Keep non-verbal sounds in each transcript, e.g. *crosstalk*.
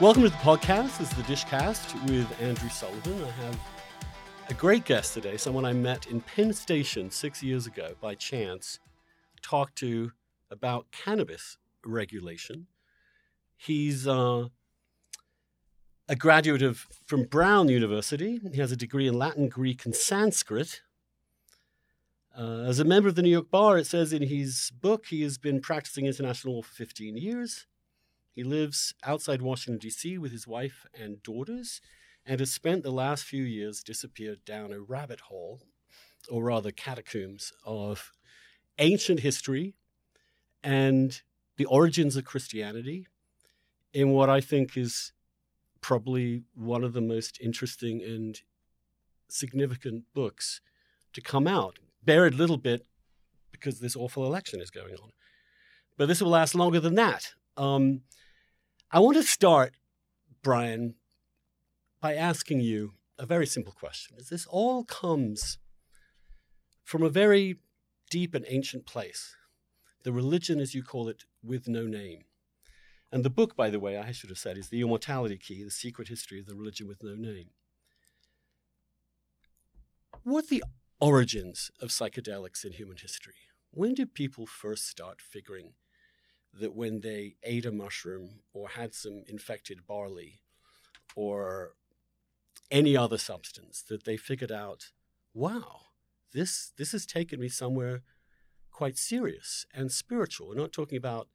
Welcome to the podcast. This is the Dishcast with Andrew Sullivan. I have a great guest today, someone I met in Penn Station six years ago by chance, talked to about cannabis regulation. He's uh, a graduate of from Brown University. He has a degree in Latin, Greek, and Sanskrit. Uh, as a member of the New York Bar, it says in his book he has been practicing international law for 15 years. He lives outside Washington, D.C. with his wife and daughters and has spent the last few years disappeared down a rabbit hole, or rather catacombs, of ancient history and the origins of Christianity in what I think is probably one of the most interesting and significant books to come out. Buried a little bit because this awful election is going on. But this will last longer than that. Um, I want to start, Brian, by asking you a very simple question. Is this all comes from a very deep and ancient place, the religion, as you call it, with no name. And the book, by the way, I should have said, is The Immortality Key, The Secret History of the Religion with No Name. What are the origins of psychedelics in human history? When did people first start figuring that when they ate a mushroom or had some infected barley or any other substance that they figured out, wow, this this has taken me somewhere quite serious and spiritual. We're not talking about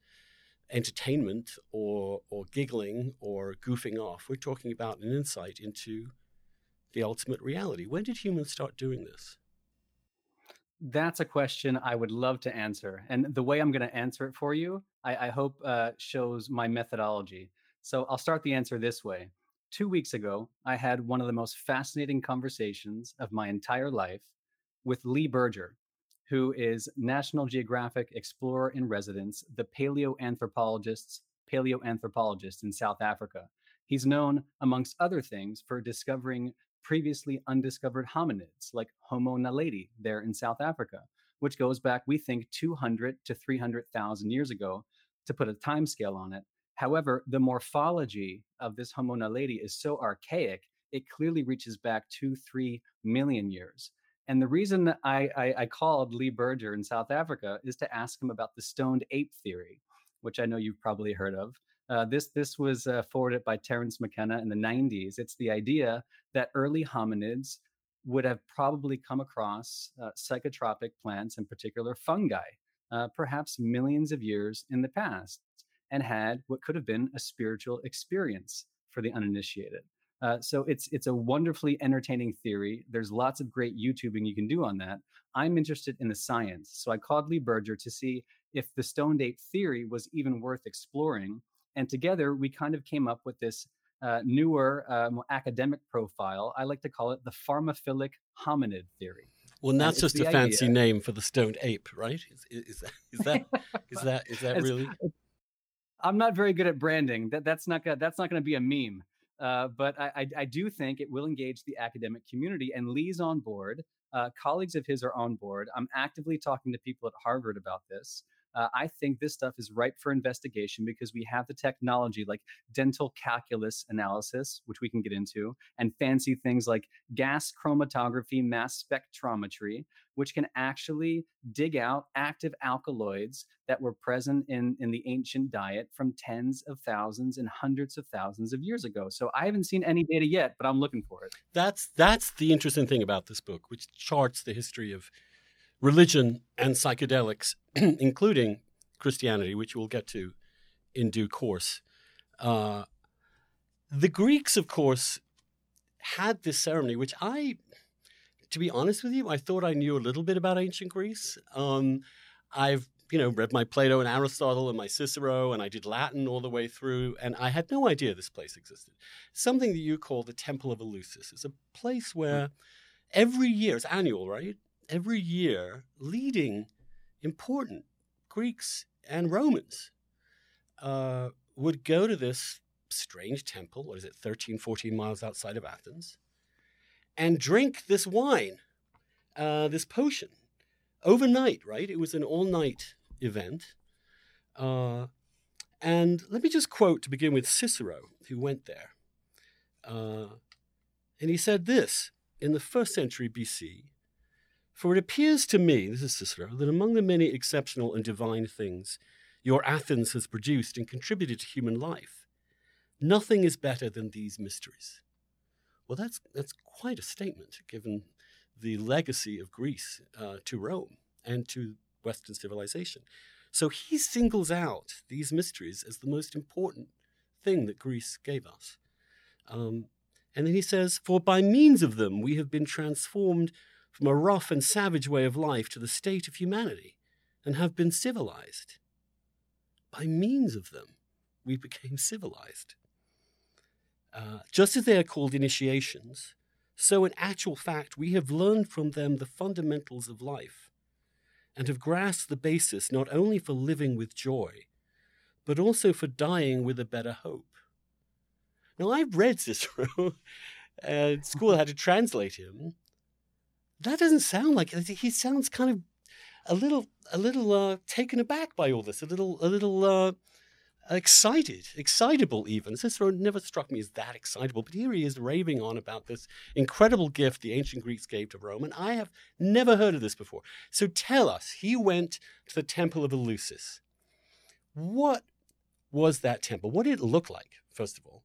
entertainment or or giggling or goofing off. We're talking about an insight into the ultimate reality. When did humans start doing this? That's a question I would love to answer. And the way I'm going to answer it for you, I, I hope uh, shows my methodology. So I'll start the answer this way. Two weeks ago, I had one of the most fascinating conversations of my entire life with Lee Berger, who is National Geographic Explorer in Residence, the paleoanthropologist's paleoanthropologist in South Africa. He's known, amongst other things, for discovering previously undiscovered hominids like Homo naledi there in South Africa, which goes back, we think, 200 to 300,000 years ago to put a time scale on it. However, the morphology of this Homo naledi is so archaic, it clearly reaches back two, three million years. And the reason I, I, I, called Lee Berger in South Africa is to ask him about the stoned ape theory, which I know you've probably heard of. Uh, this this was uh, forwarded by Terence McKenna in the 90s. It's the idea that early hominids would have probably come across uh, psychotropic plants, in particular fungi, uh, perhaps millions of years in the past, and had what could have been a spiritual experience for the uninitiated. Uh, so it's it's a wonderfully entertaining theory. There's lots of great YouTubing you can do on that. I'm interested in the science, so I called Lee Berger to see if the stoned ape theory was even worth exploring and together, we kind of came up with this uh, newer, uh, more academic profile. I like to call it the pharmaphilic hominid theory. Well, that's just a fancy idea. name for the stoned ape, right? Is, is, is that is that *laughs* is that really? I'm not very good at branding. That that's not gonna, that's not going to be a meme. Uh, but I, I, I, do think it will engage the academic community, and Lee's on board. Uh, colleagues of his are on board. I'm actively talking to people at Harvard about this uh, I think this stuff is ripe for investigation because we have the technology like dental calculus analysis, which we can get into, and fancy things like gas chromatography, mass spectrometry, which can actually dig out active alkaloids that were present in, in the ancient diet from tens of thousands and hundreds of thousands of years ago. So I haven't seen any data yet, but I'm looking for it. That's that's the interesting thing about this book, which charts the history of religion and psychedelics, *clears throat* including Christianity, which we'll get to in due course. Uh, the Greeks, of course, had this ceremony, which I, to be honest with you, I thought I knew a little bit about ancient Greece. Um, I've you know read my Plato and Aristotle and my Cicero, and I did Latin all the way through, and I had no idea this place existed. Something that you call the Temple of Eleusis is a place where every year it's annual, right? Every year leading important Greeks and Romans uh, would go to this strange temple, what is it, 13, 14 miles outside of Athens, and drink this wine, uh, this potion, overnight, right? It was an all night event. Uh, And let me just quote to begin with Cicero, who went there. Uh, and he said this in the first century BC For it appears to me, this is Cicero, that among the many exceptional and divine things your Athens has produced and contributed to human life, nothing is better than these mysteries. Well, that's, that's quite a statement given the legacy of Greece uh, to Rome and to Western civilization. So he singles out these mysteries as the most important thing that Greece gave us. Um, and then he says, For by means of them we have been transformed from a rough and savage way of life to the state of humanity and have been civilized. By means of them we became civilized. Uh, just as they are called initiations, so in actual fact we have learned from them the fundamentals of life and have grasped the basis not only for living with joy, but also for dying with a better hope. Now, I've read Cicero, *laughs* and school had to translate him. That doesn't sound like he sounds kind of a little, a little uh, taken aback by all this, a little, a little uh, excited, excitable even. Cicero never struck me as that excitable, but here he is raving on about this incredible gift the ancient Greeks gave to Rome, and I have never heard of this before. So tell us, he went to the temple of Eleusis. What was that temple? What did it look like, first of all?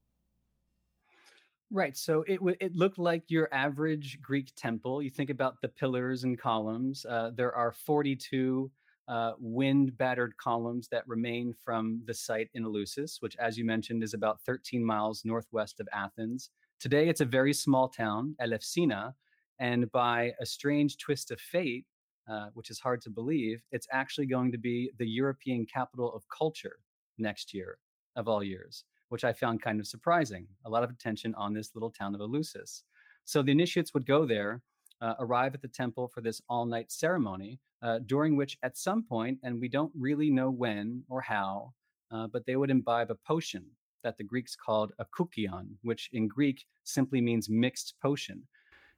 Right. So it it looked like your average Greek temple. You think about the pillars and columns. Uh, there are 42 uh, wind battered columns that remain from the site in Eleusis, which, as you mentioned, is about 13 miles northwest of Athens. Today, it's a very small town, Elefsina, and by a strange twist of fate, uh, which is hard to believe, it's actually going to be the European capital of culture next year, of all years, which I found kind of surprising. A lot of attention on this little town of Eleusis. So the initiates would go there, uh, arrive at the temple for this all night ceremony, uh, during which at some point, and we don't really know when or how, uh, but they would imbibe a potion that the Greeks called a kykeon, which in Greek simply means mixed potion.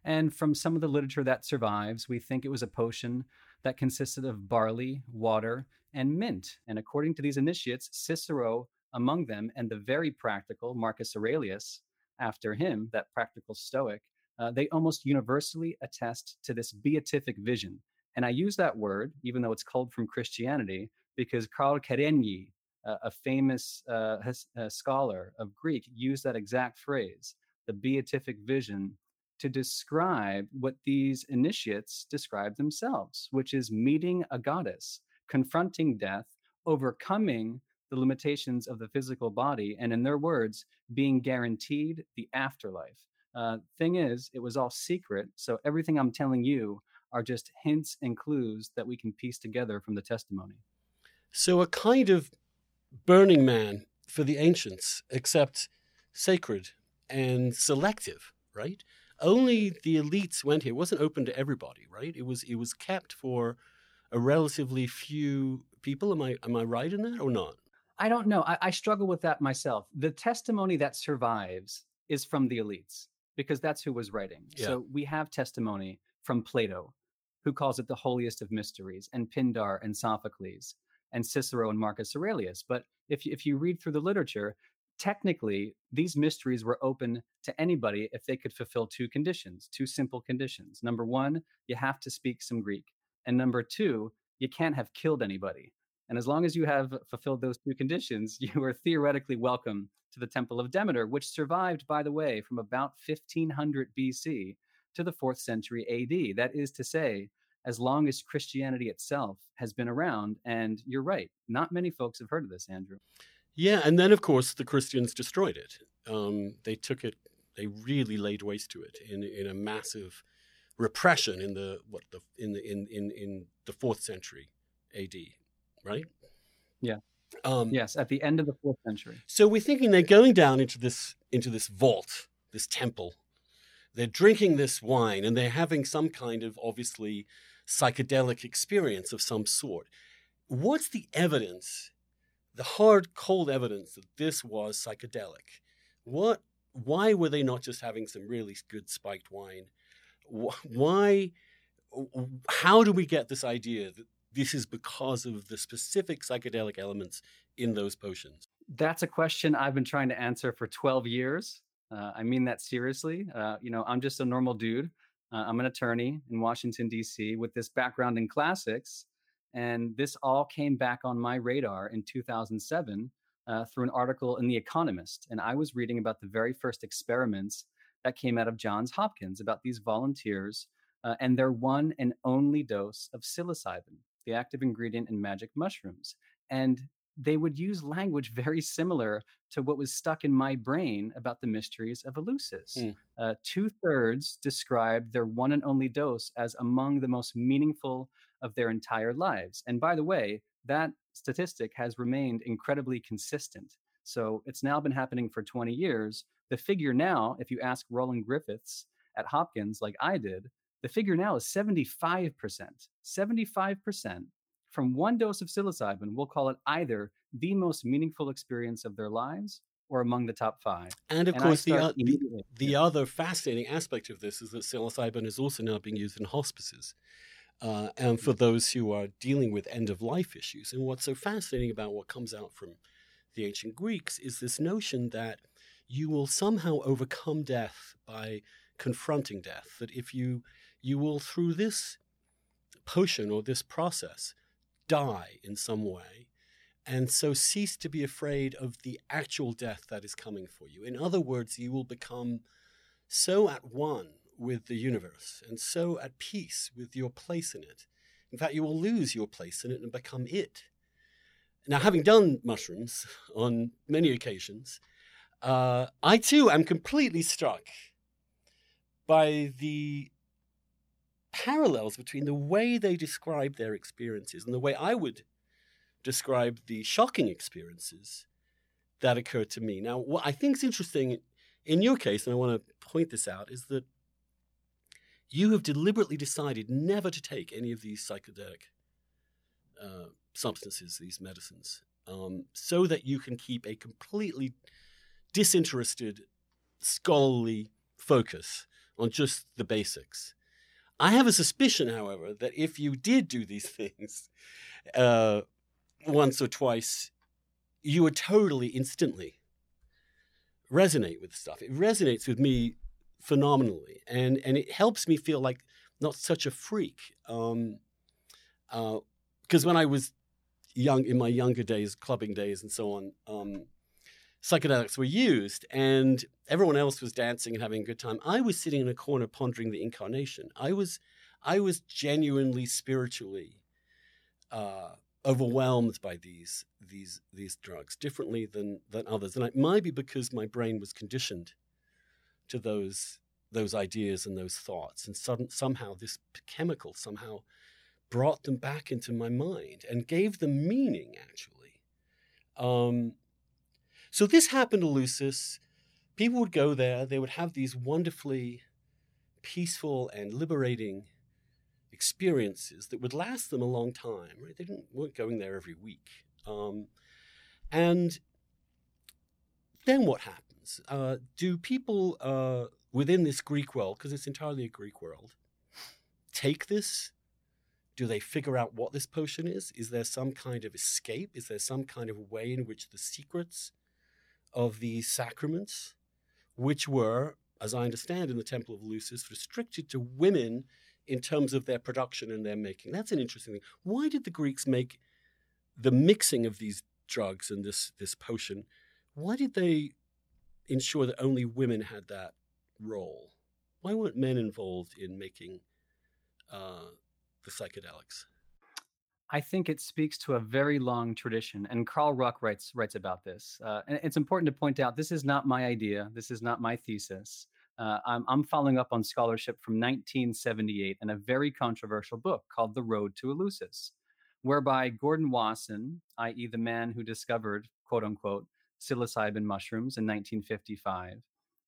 And from some of the literature that survives, we think it was a potion that consisted of barley, water, and mint. And according to these initiates, Cicero among them, and the very practical Marcus Aurelius after him, that practical Stoic, uh, they almost universally attest to this beatific vision. And I use that word, even though it's culled from Christianity, because Karl Kerényi, uh, a famous uh, uh, scholar of Greek, used that exact phrase, the beatific vision, to describe what these initiates describe themselves, which is meeting a goddess, confronting death, overcoming the limitations of the physical body, and in their words, being guaranteed the afterlife. Uh, thing is, it was all secret. So everything I'm telling you are just hints and clues that we can piece together from the testimony. So, a kind of Burning Man for the ancients, except sacred and selective, right? Only the elites went here. It wasn't open to everybody, right? It was it was kept for a relatively few people. Am I am I right in that or not? I don't know. I, I struggle with that myself. The testimony that survives is from the elites because that's who was writing. Yeah. So we have testimony from Plato, who calls it the holiest of mysteries, and Pindar and Sophocles, and Cicero and Marcus Aurelius. But if if you read through the literature, technically these mysteries were open to anybody if they could fulfill two conditions, two simple conditions. Number one, you have to speak some Greek. And number two, you can't have killed anybody. And as long as you have fulfilled those two conditions, *laughs* you are theoretically welcome to the Temple of Demeter, which survived, by the way, from about 1500 BC to the fourth century AD. That is to say, as long as Christianity itself has been around. And you're right, not many folks have heard of this, Andrew. Yeah, and then of course the Christians destroyed it. Um, they took it, they really laid waste to it in in a massive repression in the what the in the in in in the fourth century A.D. Right? Yeah. Um, yes, at the end of the fourth century. So we're thinking they're going down into this into this vault, this temple, they're drinking this wine and they're having some kind of obviously psychedelic experience of some sort. What's the evidence, the hard, cold evidence that this was psychedelic? What? Why were they not just having some really good spiked wine? Why? How do we get this idea that this is because of the specific psychedelic elements in those potions? That's a question I've been trying to answer for 12 years. Uh, I mean that seriously. Uh, you know, I'm just a normal dude. Uh, I'm an attorney in Washington, D.C., with this background in classics. And this all came back on my radar in 2007 uh, through an article in The Economist. And I was reading about the very first experiments that came out of Johns Hopkins about these volunteers uh, and their one and only dose of psilocybin, the active ingredient in magic mushrooms. And they would use language very similar to what was stuck in my brain about the mysteries of Eleusis. Mm. Uh, Two thirds described their one and only dose as among the most meaningful of their entire lives. And by the way, that statistic has remained incredibly consistent. So it's now been happening for 20 years. The figure now, if you ask Roland Griffiths at Hopkins, like I did, the figure now is 75%. 75% from one dose of psilocybin, we'll call it either the most meaningful experience of their lives or among the top five. And of and course, the, uh, the, the, other fascinating aspect of this is that psilocybin is also now being used in hospices. Uh, and for those who are dealing with end of life issues. And what's so fascinating about what comes out from the ancient Greeks is this notion that you will somehow overcome death by confronting death. That if you you will through this potion or this process die in some way, and so cease to be afraid of the actual death that is coming for you. In other words, you will become so at one with the universe and so at peace with your place in it. In fact, you will lose your place in it and become it. Now, having done mushrooms *laughs* on many occasions, uh, I too am completely struck by the parallels between the way they describe their experiences and the way I would describe the shocking experiences that occurred to me. Now, what I think is interesting in your case, and I want to point this out, is that you have deliberately decided never to take any of these psychedelic uh, substances, these medicines, um, so that you can keep a completely disinterested, scholarly focus on just the basics. I have a suspicion, however, that if you did do these *laughs* things uh, once or twice, you would totally instantly resonate with stuff. It resonates with me phenomenally, and and it helps me feel like not such a freak. Um, because uh, when I was young in my younger days, clubbing days, and so on, um, psychedelics were used and everyone else was dancing and having a good time. I was sitting in a corner pondering the incarnation. I was, I was genuinely spiritually uh, overwhelmed by these these these drugs differently than than others, and it might be because my brain was conditioned to those those ideas and those thoughts, and sudden, somehow this chemical somehow brought them back into my mind and gave them meaning. Actually. Um, so this happened to Eleusis. People would go there, they would have these wonderfully peaceful and liberating experiences that would last them a long time. Right? They didn't weren't going there every week. Um, and then what happens? Uh, do people uh, within this Greek world, because it's entirely a Greek world, take this? Do they figure out what this potion is? Is there some kind of escape? Is there some kind of way in which the secrets of these sacraments, which were, as I understand in the Temple of Eleusis, restricted to women in terms of their production and their making. That's an interesting thing. Why did the Greeks make the mixing of these drugs and this, this potion? Why did they ensure that only women had that role? Why weren't men involved in making uh, the psychedelics? I think it speaks to a very long tradition, and Carl Ruck writes writes about this. Uh, and it's important to point out this is not my idea. This is not my thesis. Uh, I'm, I'm, following up on scholarship from 1978 and a very controversial book called The Road to Eleusis, whereby Gordon Wasson, i.e., the man who discovered quote unquote psilocybin mushrooms in 1955,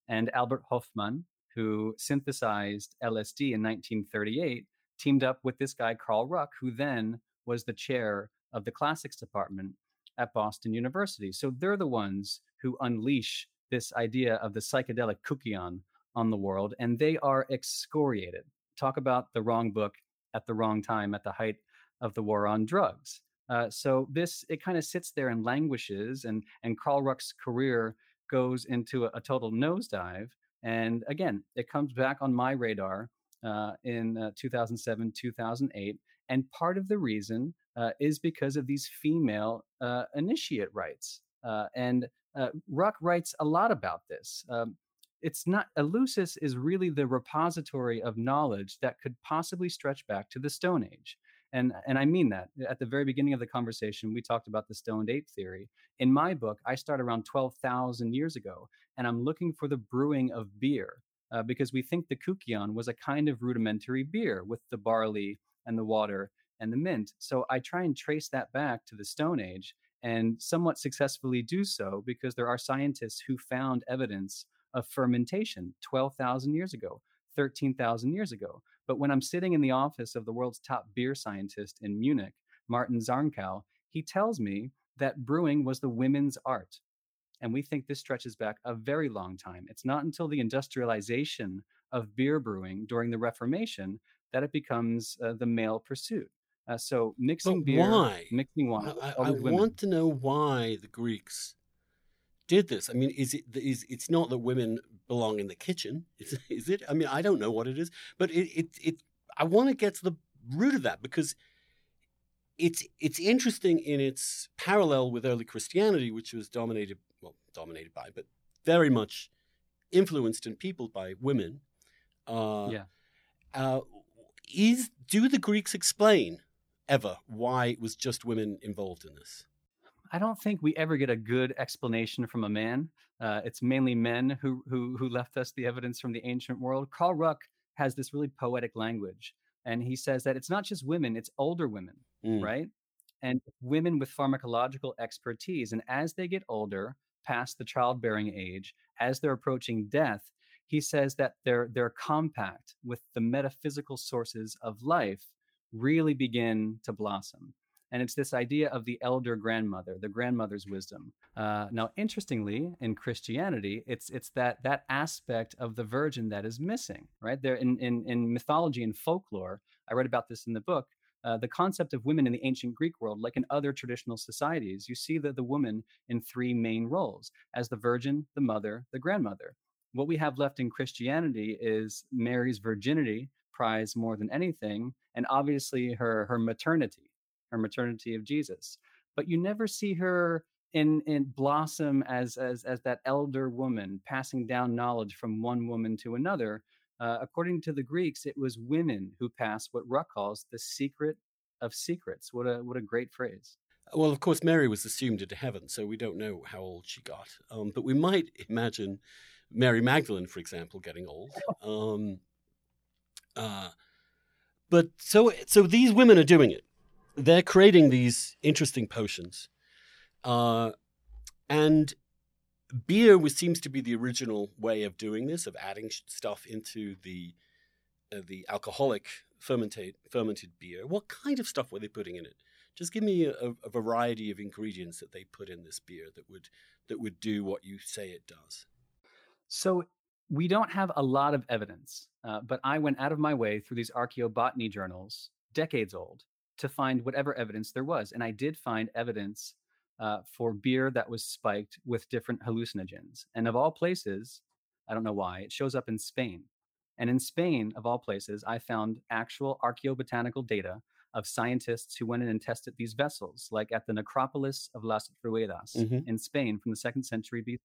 and Albert Hofmann, who synthesized LSD in 1938, teamed up with this guy Carl Ruck, who then was the chair of the classics department at Boston University. So they're the ones who unleash this idea of the psychedelic kykeon on the world, and they are excoriated. Talk about the wrong book at the wrong time at the height of the war on drugs. Uh, so this it kind of sits there and languishes, and and Carl Ruck's career goes into a, a total nosedive. And again, it comes back on my radar uh, in uh, 2007, 2008. And part of the reason uh, is because of these female uh, initiate rites. Uh, and uh, Ruck writes a lot about this. Um, it's not Eleusis is really the repository of knowledge that could possibly stretch back to the Stone Age. And, and I mean that. At the very beginning of the conversation, we talked about the stoned ape theory. In my book, I start around 12,000 years ago, and I'm looking for the brewing of beer uh, because we think the kykeon was a kind of rudimentary beer with the barley and the water and the mint. So I try and trace that back to the Stone Age and somewhat successfully do so because there are scientists who found evidence of fermentation 12,000 years ago, 13,000 years ago. But when I'm sitting in the office of the world's top beer scientist in Munich, Martin Zarnkow, he tells me that brewing was the women's art. And we think this stretches back a very long time. It's not until the industrialization of beer brewing during the Reformation that it becomes uh, the male pursuit. Uh, so mixing but beer, why? mixing wine. I, I want to know why the Greeks did this. I mean, is it is it's not that women belong in the kitchen, is, is it? I mean, I don't know what it is, but it it, it I want to get to the root of that because it's it's interesting in its parallel with early Christianity, which was dominated well dominated by, but very much influenced and peopled by women. Uh, yeah. Uh, is do the Greeks explain ever why it was just women involved in this? I don't think we ever get a good explanation from a man. Uh, it's mainly men who, who who left us the evidence from the ancient world. Carl Ruck has this really poetic language, and he says that it's not just women; it's older women, mm. right? And women with pharmacological expertise. And as they get older, past the childbearing age, as they're approaching death, he says that their their compact with the metaphysical sources of life really begin to blossom and it's this idea of the elder grandmother, the grandmother's wisdom. Uh, now, interestingly, in Christianity, it's it's that that aspect of the virgin that is missing, right? There in in, in mythology and folklore, I read about this in the book. Uh, the concept of women in the ancient Greek world, like in other traditional societies, you see that the woman in three main roles as the virgin, the mother, the grandmother. What we have left in Christianity is Mary's virginity prized more than anything, and obviously her her maternity her maternity of Jesus. But you never see her in in blossom as as as that elder woman passing down knowledge from one woman to another. Uh, according to the Greeks, it was women who passed what Ruck calls the secret of secrets. What a what a great phrase. Well, of course, Mary was assumed into heaven, so we don't know how old she got. Um, but we might imagine Mary Magdalene, for example, getting old. Um, uh, but so so these women are doing it they're creating these interesting potions. Uh, and beer was, seems to be the original way of doing this, of adding stuff into the uh, the alcoholic fermented fermented beer. What kind of stuff were they putting in it? Just give me a, a, variety of ingredients that they put in this beer that would that would do what you say it does. So we don't have a lot of evidence, uh, but I went out of my way through these archaeobotany journals, decades old, to find whatever evidence there was. And I did find evidence uh, for beer that was spiked with different hallucinogens. And of all places, I don't know why, it shows up in Spain. And in Spain, of all places, I found actual archaeobotanical data of scientists who went in and tested these vessels, like at the necropolis of Las Ruedas mm-hmm. in Spain from the second century BC.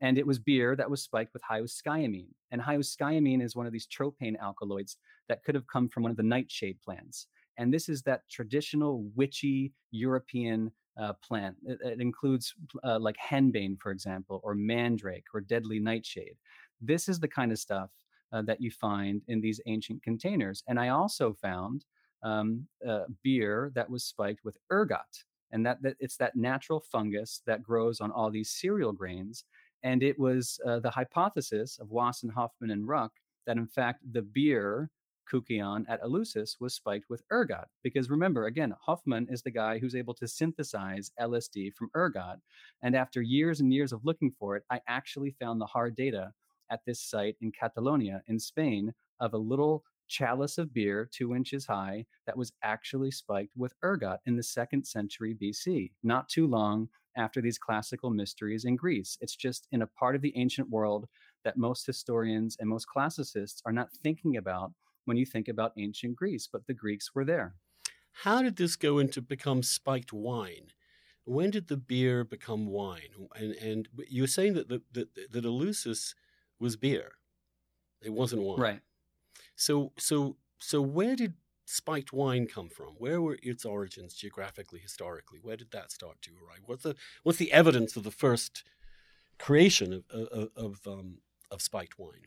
And it was beer that was spiked with hyoscyamine. And hyoscyamine is one of these tropane alkaloids that could have come from one of the nightshade plants. And this is that traditional witchy European uh, plant. It, it includes uh, like henbane, for example, or mandrake or deadly nightshade. This is the kind of stuff uh, that you find in these ancient containers. And I also found um, beer that was spiked with ergot, and that, that it's that natural fungus that grows on all these cereal grains. And it was uh, the hypothesis of Wasson, Hofmann, and Ruck that in fact the beer kykeon at Eleusis was spiked with ergot. Because remember, again, Hofmann is the guy who's able to synthesize LSD from ergot. And after years and years of looking for it, I actually found the hard data at this site in Catalonia in Spain of a little chalice of beer two inches high that was actually spiked with ergot in the second century BC, not too long after these classical mysteries in Greece. It's just in a part of the ancient world that most historians and most classicists are not thinking about when you think about ancient Greece, but the Greeks were there. How did this go into become spiked wine? When did the beer become wine? And and you are saying that the that, that Eleusis was beer. It wasn't wine. Right. So so so where did spiked wine come from? Where were its origins geographically, historically? Where did that start to arrive? What's the what's the evidence of the first creation of of of, um, of spiked wine?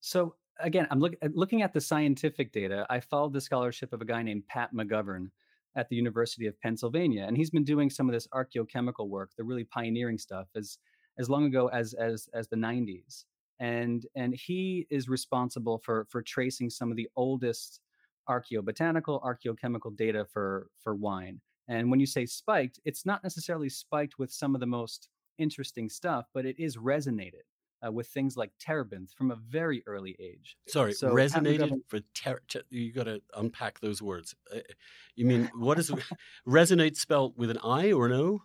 So again, I'm look, looking at the scientific data. I followed the scholarship of a guy named Pat McGovern at the University of Pennsylvania, and he's been doing some of this archaeochemical work, the really pioneering stuff, as as long ago as as as the 90s. And and he is responsible for for tracing some of the oldest archaeobotanical, archaeochemical data for for wine. And when you say spiked, it's not necessarily spiked with some of the most interesting stuff, but it is resinated uh, with things like terebinth from a very early age. Sorry, so resinated for ter- ter- you got to unpack those words. Uh, *laughs* you mean what is *laughs* resonate spelled with an I or an O?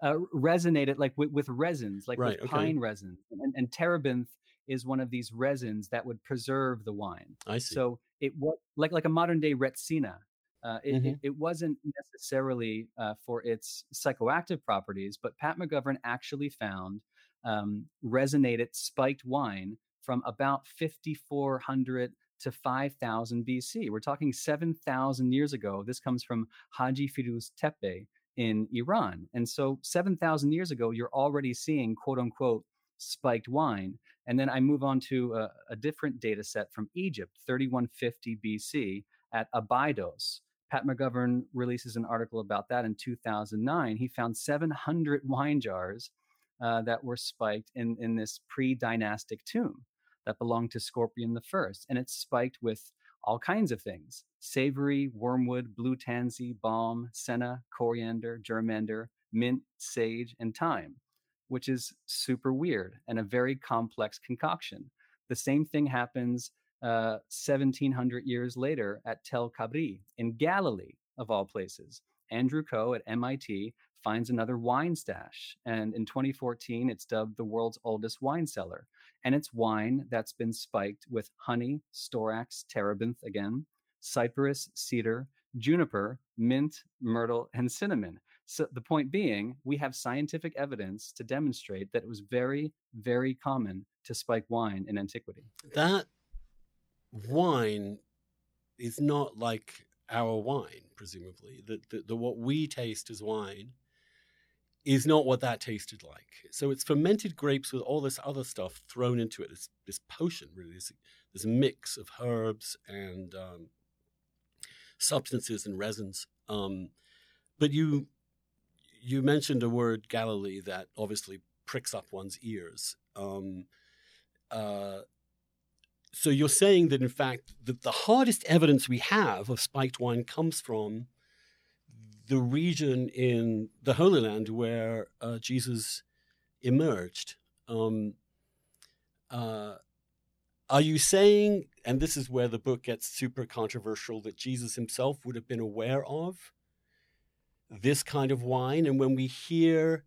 Uh, resinated like with, with resins, like right, with okay. pine resin, and, and terebinth is one of these resins that would preserve the wine. I see. So it was like like a modern day retsina. Uh, it, mm-hmm. it, it, wasn't necessarily uh, for its psychoactive properties, but Pat McGovern actually found um, resinated spiked wine from about 5400 to 5000 BC. We're talking 7,000 years ago. This comes from Haji Firuz Tepe in Iran. And so 7,000 years ago, you're already seeing quote unquote spiked wine. And then I move on to a, a different data set from Egypt, 3150 BC at Abydos. Pat McGovern releases an article about that in 2009. He found 700 wine jars uh, that were spiked in, in this pre dynastic tomb that belonged to Scorpion First. And it's spiked with all kinds of things savory, wormwood, blue tansy, balm, senna, coriander, germander, mint, sage, and thyme, which is super weird and a very complex concoction. The same thing happens uh, 1700 years later at Tel Kabri in Galilee, of all places. Andrew Koh at MIT finds another wine stash. And in 2014, it's dubbed the world's oldest wine cellar. And it's wine that's been spiked with honey, storax, terebinth again, cypress, cedar, juniper, mint, myrtle, and cinnamon. So the point being, we have scientific evidence to demonstrate that it was very, very common to spike wine in antiquity. That wine is not like our wine, presumably. That the, the, what we taste as wine is not what that tasted like. So it's fermented grapes with all this other stuff thrown into it. This this potion, really, this, this mix of herbs and um, substances and resins. Um, but you you mentioned a word Galilee that obviously pricks up one's ears. Um, uh, so you're saying that in fact the, the hardest evidence we have of spiked wine comes from the region in the Holy Land where uh, Jesus emerged. Um, uh, are you saying, and this is where the book gets super controversial, that Jesus himself would have been aware of this kind of wine? And when we hear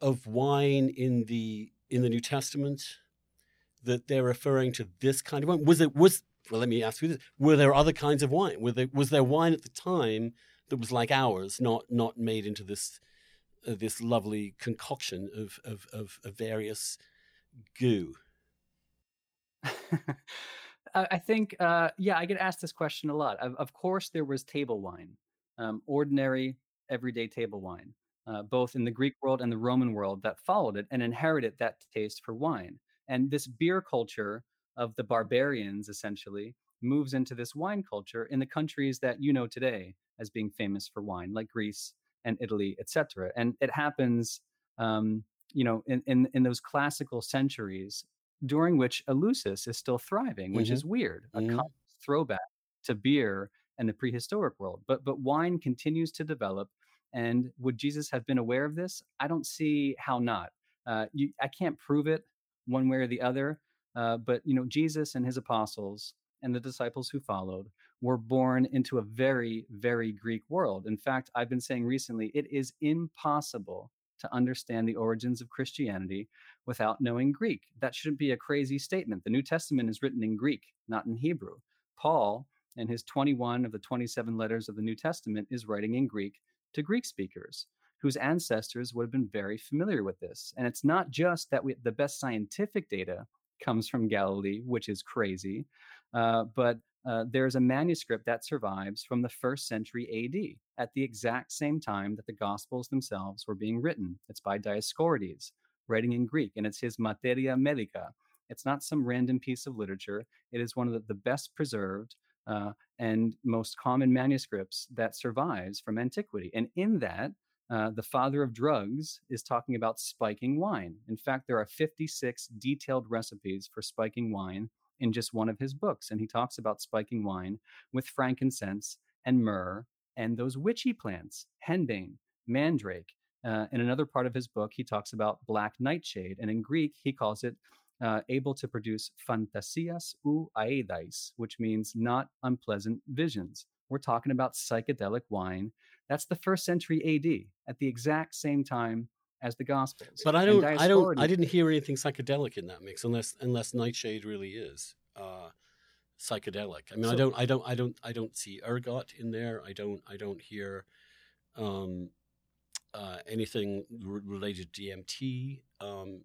of wine in the in the New Testament, that they're referring to this kind of wine? Was it was well? Let me ask you this: Were there other kinds of wine? Were there, was there wine at the time that was like ours, not not made into this uh, this lovely concoction of of, of, of various goo? *laughs* I think, uh, yeah, I get asked this question a lot. Of, of course, there was table wine, um, ordinary, everyday table wine, uh, both in the Greek world and the Roman world that followed it and inherited that taste for wine. And this beer culture of the barbarians essentially moves into this wine culture in the countries that you know today as being famous for wine, like Greece and Italy, etc. And it happens, um, you know, in, in in those classical centuries during which Eleusis is still thriving, which mm-hmm. is weird, a mm-hmm. throwback to beer and the prehistoric world. But but wine continues to develop. And would Jesus have been aware of this? I don't see how not. Uh, you, I can't prove it one way or the other. Uh, but you know, Jesus and his apostles and the disciples who followed were born into a very, very Greek world. In fact, I've been saying recently, it is impossible to understand the origins of Christianity without knowing Greek. That shouldn't be a crazy statement. The New Testament is written in Greek, not in Hebrew. Paul, in his 21 of the 27 letters of the New Testament, is writing in Greek to Greek speakers whose ancestors would have been very familiar with this. And it's not just that we, the best scientific data comes from Galilee, which is crazy, uh, but uh, there's a manuscript that survives from the first century AD at the exact same time that the Gospels themselves were being written. It's by Dioscorides, writing in Greek, and it's his Materia Medica. It's not some random piece of literature. It is one of the, the best preserved uh, and most common manuscripts that survives from antiquity. And in that, uh, the father of drugs is talking about spiking wine. In fact, there are 56 detailed recipes for spiking wine in just one of his books. And he talks about spiking wine with frankincense and myrrh and those witchy plants, henbane, mandrake. Uh, in another part of his book, he talks about black nightshade. And in Greek, he calls it uh, able to produce fantasias ou aedais, which means not unpleasant visions. We're talking about psychedelic wine. That's the first century AD, at the exact same time as the Gospels. But I don't, I don't, I didn't hear anything psychedelic in that mix, unless unless Nightshade really is uh, psychedelic. I mean, so, I don't, I don't, I don't, I don't see ergot in there. I don't, I don't hear um, uh, anything r- related to DMT. Um,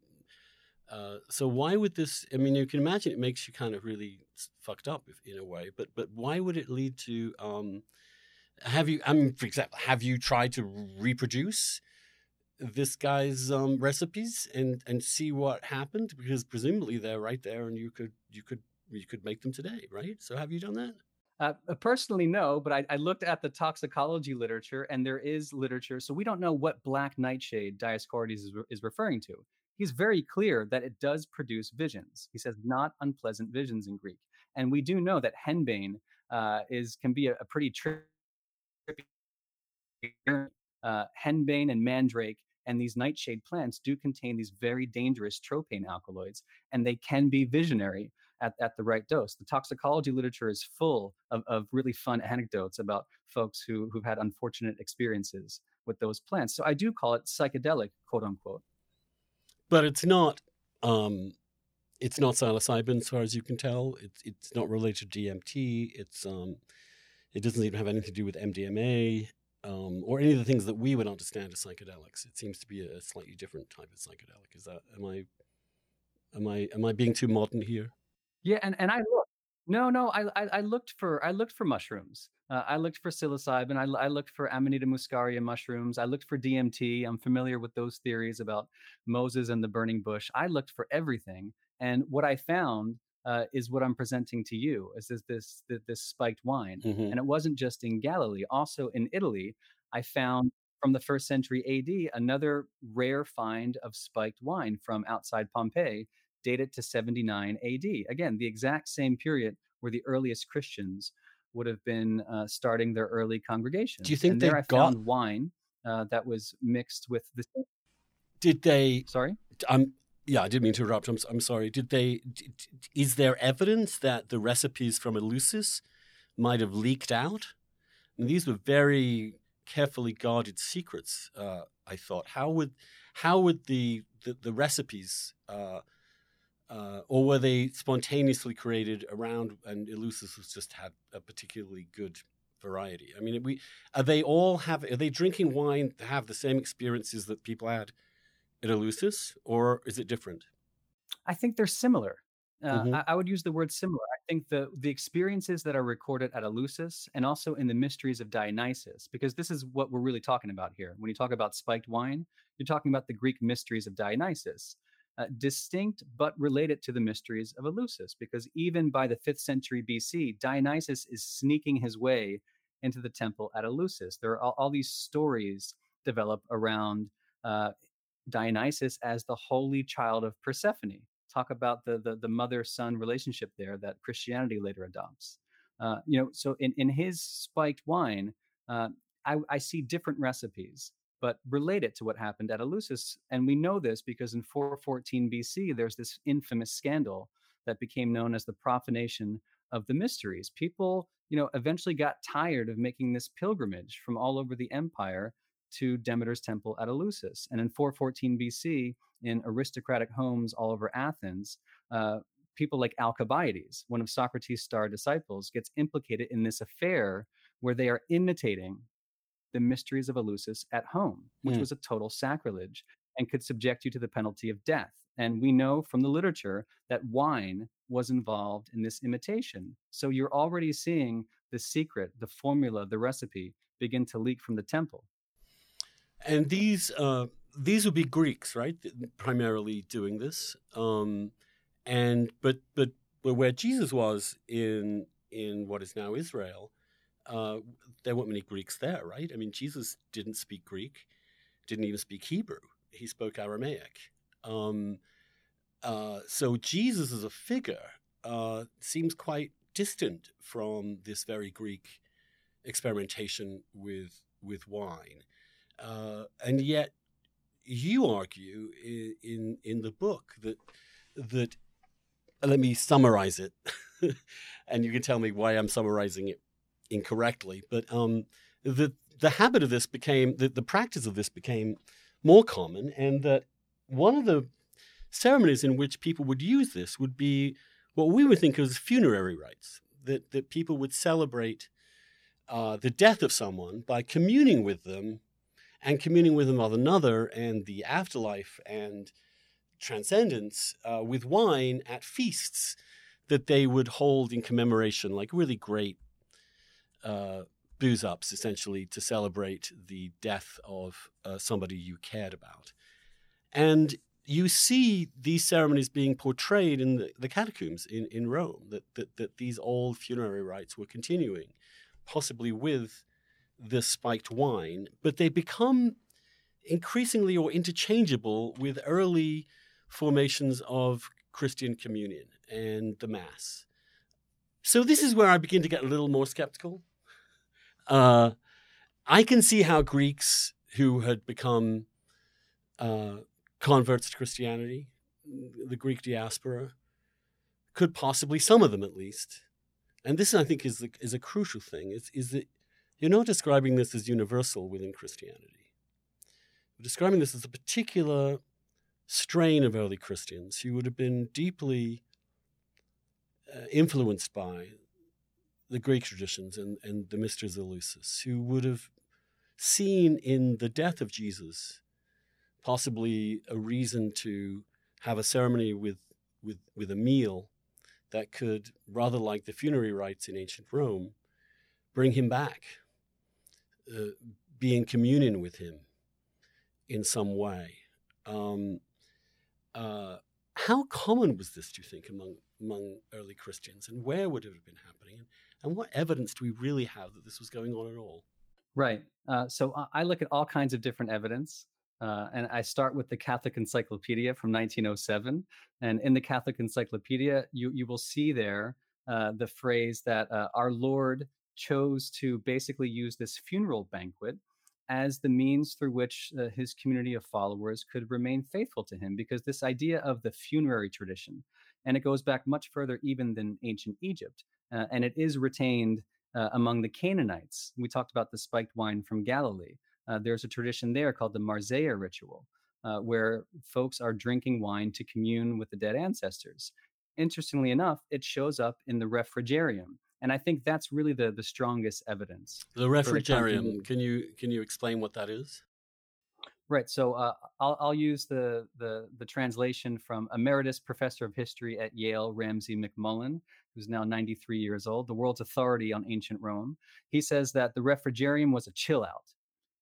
uh, so why would this? I mean, you can imagine it makes you kind of really fucked up if, in a way. But but why would it lead to? Um, have you? I mean, for example, have you tried to reproduce this guy's um, recipes and and see what happened? Because presumably they're right there, and you could you could you could make them today, right? So have you done that? Uh, uh personally, no, but I, I, looked at the toxicology literature, and there is literature. So we don't know what black nightshade Dioscorides is, is referring to he's very clear that it does produce visions. He says not unpleasant visions in Greek, and we do know that henbane uh, is can be a, a pretty trippy. Uh, henbane and mandrake and these nightshade plants do contain these very dangerous tropane alkaloids, and they can be visionary at, at the right dose. The toxicology literature is full of, of really fun anecdotes about folks who, who've had unfortunate experiences with those plants. So I do call it psychedelic, quote unquote but it's not um, it's not psilocybin as far as you can tell. It's it's not related to DMT. It's um, it doesn't even have anything to do with MDMA um, or any of the things that we would understand as psychedelics. It seems to be a slightly different type of psychedelic. Is that am I am I am I being too modern here? Yeah, and and I no, no. I, I, I looked for I looked for mushrooms. Uh, I looked for psilocybin. I, I looked for Amanita muscaria mushrooms. I looked for DMT. I'm familiar with those theories about Moses and the burning bush. I looked for everything, and what I found uh, is what I'm presenting to you. Is this this this, this spiked wine? Mm-hmm. And it wasn't just in Galilee. Also in Italy, I found from the first century AD another rare find of spiked wine from outside Pompeii dated to 79 AD. Again, the exact same period where the earliest Christians would have been uh, starting their early congregations. Do you think and they there I got found wine uh, that was mixed with the? Did they? Sorry. Um. Yeah, I didn't mean to interrupt. I'm, I'm sorry. Did they? Is there evidence that the recipes from Eleusis might have leaked out? These were very carefully guarded secrets. Uh, I thought. How would how would the the, the recipes uh, uh, or were they spontaneously created around and Eleusis was just had a particularly good variety? I mean, we are they all have are they drinking wine to have the same experiences that people had at Eleusis, or is it different? I think they're similar. Uh, mm-hmm. I, I, would use the word similar. I think the the experiences that are recorded at Eleusis and also in the mysteries of Dionysus, because this is what we're really talking about here. When you talk about spiked wine, you're talking about the Greek mysteries of Dionysus uh, distinct but related to the mysteries of Eleusis, because even by the fifth century BC, Dionysus is sneaking his way into the temple at Eleusis. There are all, all these stories develop around uh, Dionysus as the holy child of Persephone. Talk about the the, the mother son relationship there that Christianity later adopts. Uh, you know, so in in his spiked wine, uh, I, I see different recipes but relate it to what happened at Eleusis. And we know this because in 414 BC, there's this infamous scandal that became known as the profanation of the mysteries. People, you know, eventually got tired of making this pilgrimage from all over the empire to Demeter's temple at Eleusis. And in 414 BC, in aristocratic homes all over Athens, uh, people like Alcibiades, one of Socrates' star disciples, gets implicated in this affair where they are imitating the mysteries of Eleusis at home, which mm. was a total sacrilege and could subject you to the penalty of death. And we know from the literature that wine was involved in this imitation. So you're already seeing the secret, the formula, the recipe begin to leak from the temple. And these uh, these would be Greeks, right? Primarily doing this. Um, and but but where Jesus was in in what is now Israel, uh, there weren't many Greeks there, right? I mean, Jesus didn't speak Greek, didn't even speak Hebrew. He spoke Aramaic. Um, uh, so Jesus as a figure uh, seems quite distant from this very Greek experimentation with with wine, uh, and yet you argue in, in in the book that that let me summarize it, *laughs* and you can tell me why I'm summarizing it incorrectly. But um, the the habit of this became the, the practice of this became more common, and that one of the ceremonies in which people would use this would be what we would think of as funerary rites. That that people would celebrate uh, the death of someone by communing with them, and communing with another, and the afterlife and transcendence uh, with wine at feasts that they would hold in commemoration, like really great uh, booze ups, essentially, to celebrate the death of uh, somebody you cared about. And you see these ceremonies being portrayed in the, the catacombs in, in Rome, that, that, that these old funerary rites were continuing, possibly with this spiked wine, but they become increasingly or interchangeable with early formations of Christian communion and the Mass. So this is where I begin to get a little more skeptical. Uh, I can see how Greeks who had become uh, converts to Christianity, the Greek diaspora, could possibly, some of them at least, and this I think is the, is a crucial thing, is, is that you're not describing this as universal within Christianity. You're describing this as a particular strain of early Christians who would have been deeply uh, influenced by the Greek traditions and, and the mysteries of Eleusis, who would have seen in the death of Jesus possibly a reason to have a ceremony with, with, with a meal that could, rather like the funerary rites in ancient Rome, bring him back, uh, be in communion with him in some way. Um, uh, how common was this, do you think, among among early Christians, and where would it have been happening, and, what evidence do we really have that this was going on at all? Right. Uh, so I look at all kinds of different evidence. Uh, and I start with the Catholic Encyclopedia from 1907. And in the Catholic Encyclopedia, you, you will see there uh, the phrase that uh, our Lord chose to basically use this funeral banquet as the means through which uh, his community of followers could remain faithful to him. Because this idea of the funerary tradition, and it goes back much further even than ancient Egypt, uh, and it is retained uh, among the Canaanites. We talked about the spiked wine from Galilee. Uh, there's a tradition there called the Marzeah ritual, uh, where folks are drinking wine to commune with the dead ancestors. Interestingly enough, it shows up in the refrigerium, and I think that's really the the strongest evidence. The refrigerium. Can you can you explain what that is? Right. So uh, I'll, I'll use the, the, the translation from Emeritus Professor of History at Yale, Ramsay MacMullen, who's now 93 years old, the world's authority on ancient Rome. He says that the refrigerium was a chill out.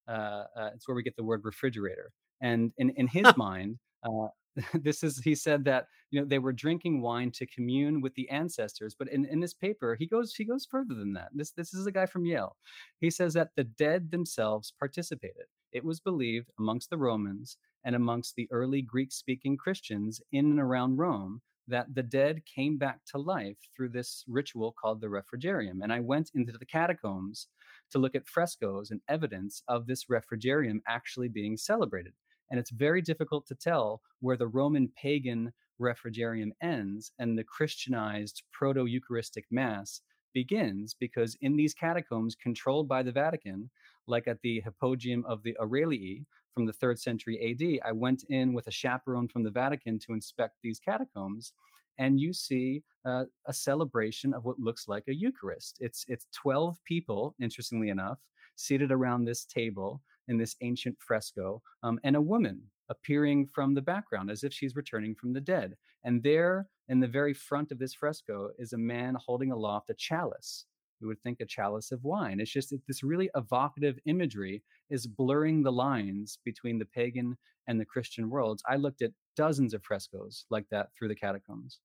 Uh, uh, it's where we get the word refrigerator. And in, in his *laughs* mind, uh, *laughs* this is he said that you know they were drinking wine to commune with the ancestors but in, in this paper he goes he goes further than that. This this is a guy from yale. He says that the dead themselves participated. It was believed amongst the romans and amongst the early greek speaking christians in and around rome that the dead came back to life through this ritual called the refrigerium and i went into the catacombs to look at frescoes and evidence of this refrigerium actually being celebrated and it's very difficult to tell where the Roman pagan refrigerium ends and the Christianized proto Eucharistic Mass begins because in these catacombs controlled by the Vatican, like at the Hypogeum of the Aurelii from the third century AD, I went in with a chaperone from the Vatican to inspect these catacombs. And you see uh, a celebration of what looks like a Eucharist. It's it's 12 people, interestingly enough, seated around this table in this ancient fresco, um, and a woman appearing from the background as if she's returning from the dead. And there, in the very front of this fresco, is a man holding aloft a chalice. We would think a chalice of wine. It's just this really evocative imagery is blurring the lines between the pagan and the Christian worlds. I looked at dozens of frescoes like that through the catacombs.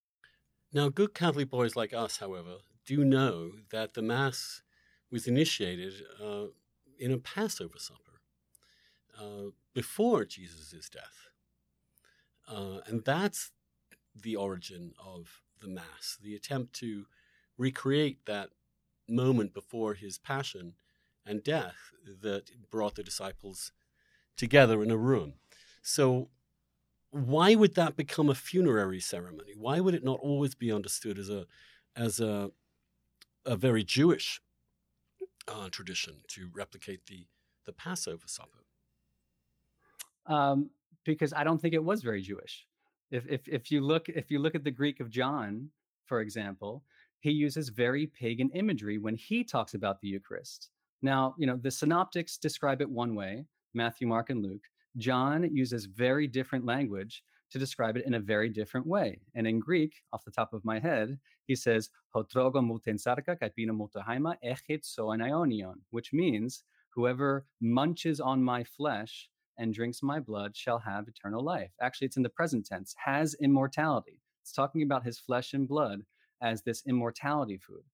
Now, good Catholic boys like us, however, do know that the Mass was initiated uh, in a Passover supper uh, before Jesus' death. Uh, and that's the origin of the Mass, the attempt to recreate that moment before his passion and death that brought the disciples together in a room. So, why would that become a funerary ceremony? Why would it not always be understood as a as a a very Jewish uh, tradition to replicate the the Passover supper? Um, because I don't think it was very Jewish. If, if if you look if you look at the Greek of John, for example, he uses very pagan imagery when he talks about the Eucharist. Now, you know, the synoptics describe it one way, Matthew, Mark, and Luke. John uses very different language to describe it in a very different way. And in Greek, off the top of my head, he says, which means, whoever munches on my flesh and drinks my blood shall have eternal life. Actually, it's in the present tense, has immortality. It's talking about his flesh and blood as this immortality food.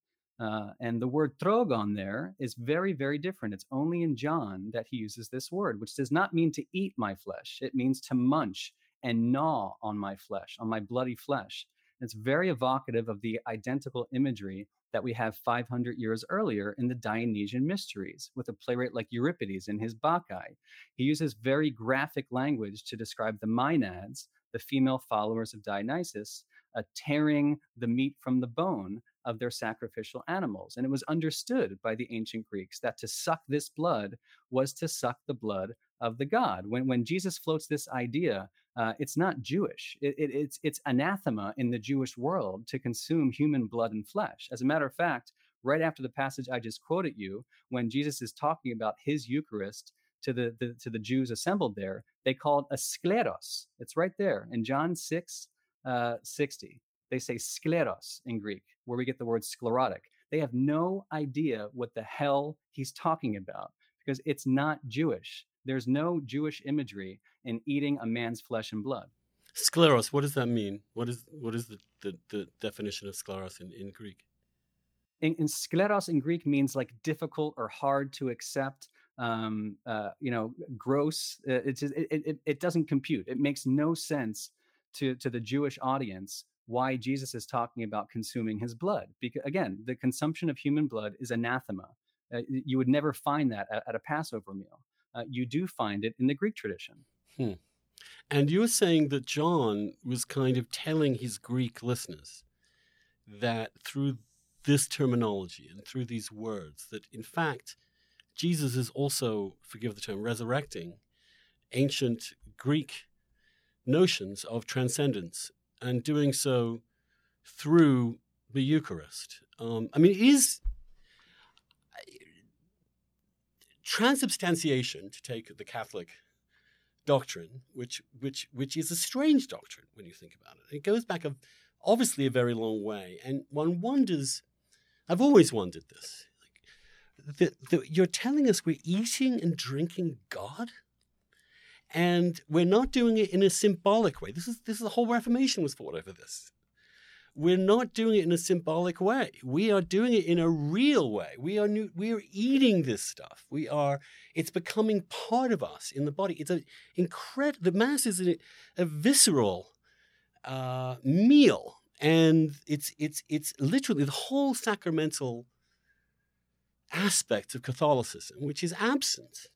Uh, and the word trogon there is very, very different. It's only in John that he uses this word, which does not mean to eat my flesh. It means to munch and gnaw on my flesh, on my bloody flesh. It's very evocative of the identical imagery that we have 500 years earlier in the Dionysian Mysteries with a playwright like Euripides in his Bacchae. He uses very graphic language to describe the Maenads, the female followers of Dionysus, uh, tearing the meat from the bone of their sacrificial animals. And it was understood by the ancient Greeks that to suck this blood was to suck the blood of the god. When, when Jesus floats this idea, uh, it's not Jewish. It, it, it's, it's anathema in the Jewish world to consume human blood and flesh. As a matter of fact, right after the passage I just quoted you, when Jesus is talking about his Eucharist to the, the to the Jews assembled there, they called a skleros. It's right there in John 6, uh, 60. They say skleros in Greek, where we get the word sclerotic. They have no idea what the hell he's talking about because it's not Jewish. There's no Jewish imagery in eating a man's flesh and blood. Scleros, what does that mean? What is what is the, the, the definition of scleros in, in Greek? In, in scleros in Greek means like difficult or hard to accept. Um, uh, you know, gross. Uh, it, it, it, it doesn't compute. It makes no sense to, to the Jewish audience why Jesus is talking about consuming his blood. Because again, the consumption of human blood is anathema. Uh, you would never find that at, at a Passover meal. Uh, you do find it in the Greek tradition. Hmm. And you were saying that John was kind of telling his Greek listeners that through this terminology and through these words, that in fact, Jesus is also, forgive the term, resurrecting ancient Greek notions of transcendence and doing so through the Eucharist. Um, I mean, is transubstantiation, to take the Catholic doctrine, which which which is a strange doctrine when you think about it. It goes back a, obviously a very long way, and one wonders. I've always wondered this. The, the, you're telling us we're eating and drinking God? And we're not doing it in a symbolic way. This is this is the whole Reformation was fought over this. We're not doing it in a symbolic way. We are doing it in a real way. We are new, we are eating this stuff. We are. It's becoming part of us in the body. It's an incredible. The mass is a, a visceral uh, meal, and it's it's it's literally the whole sacramental aspect of Catholicism, which is absent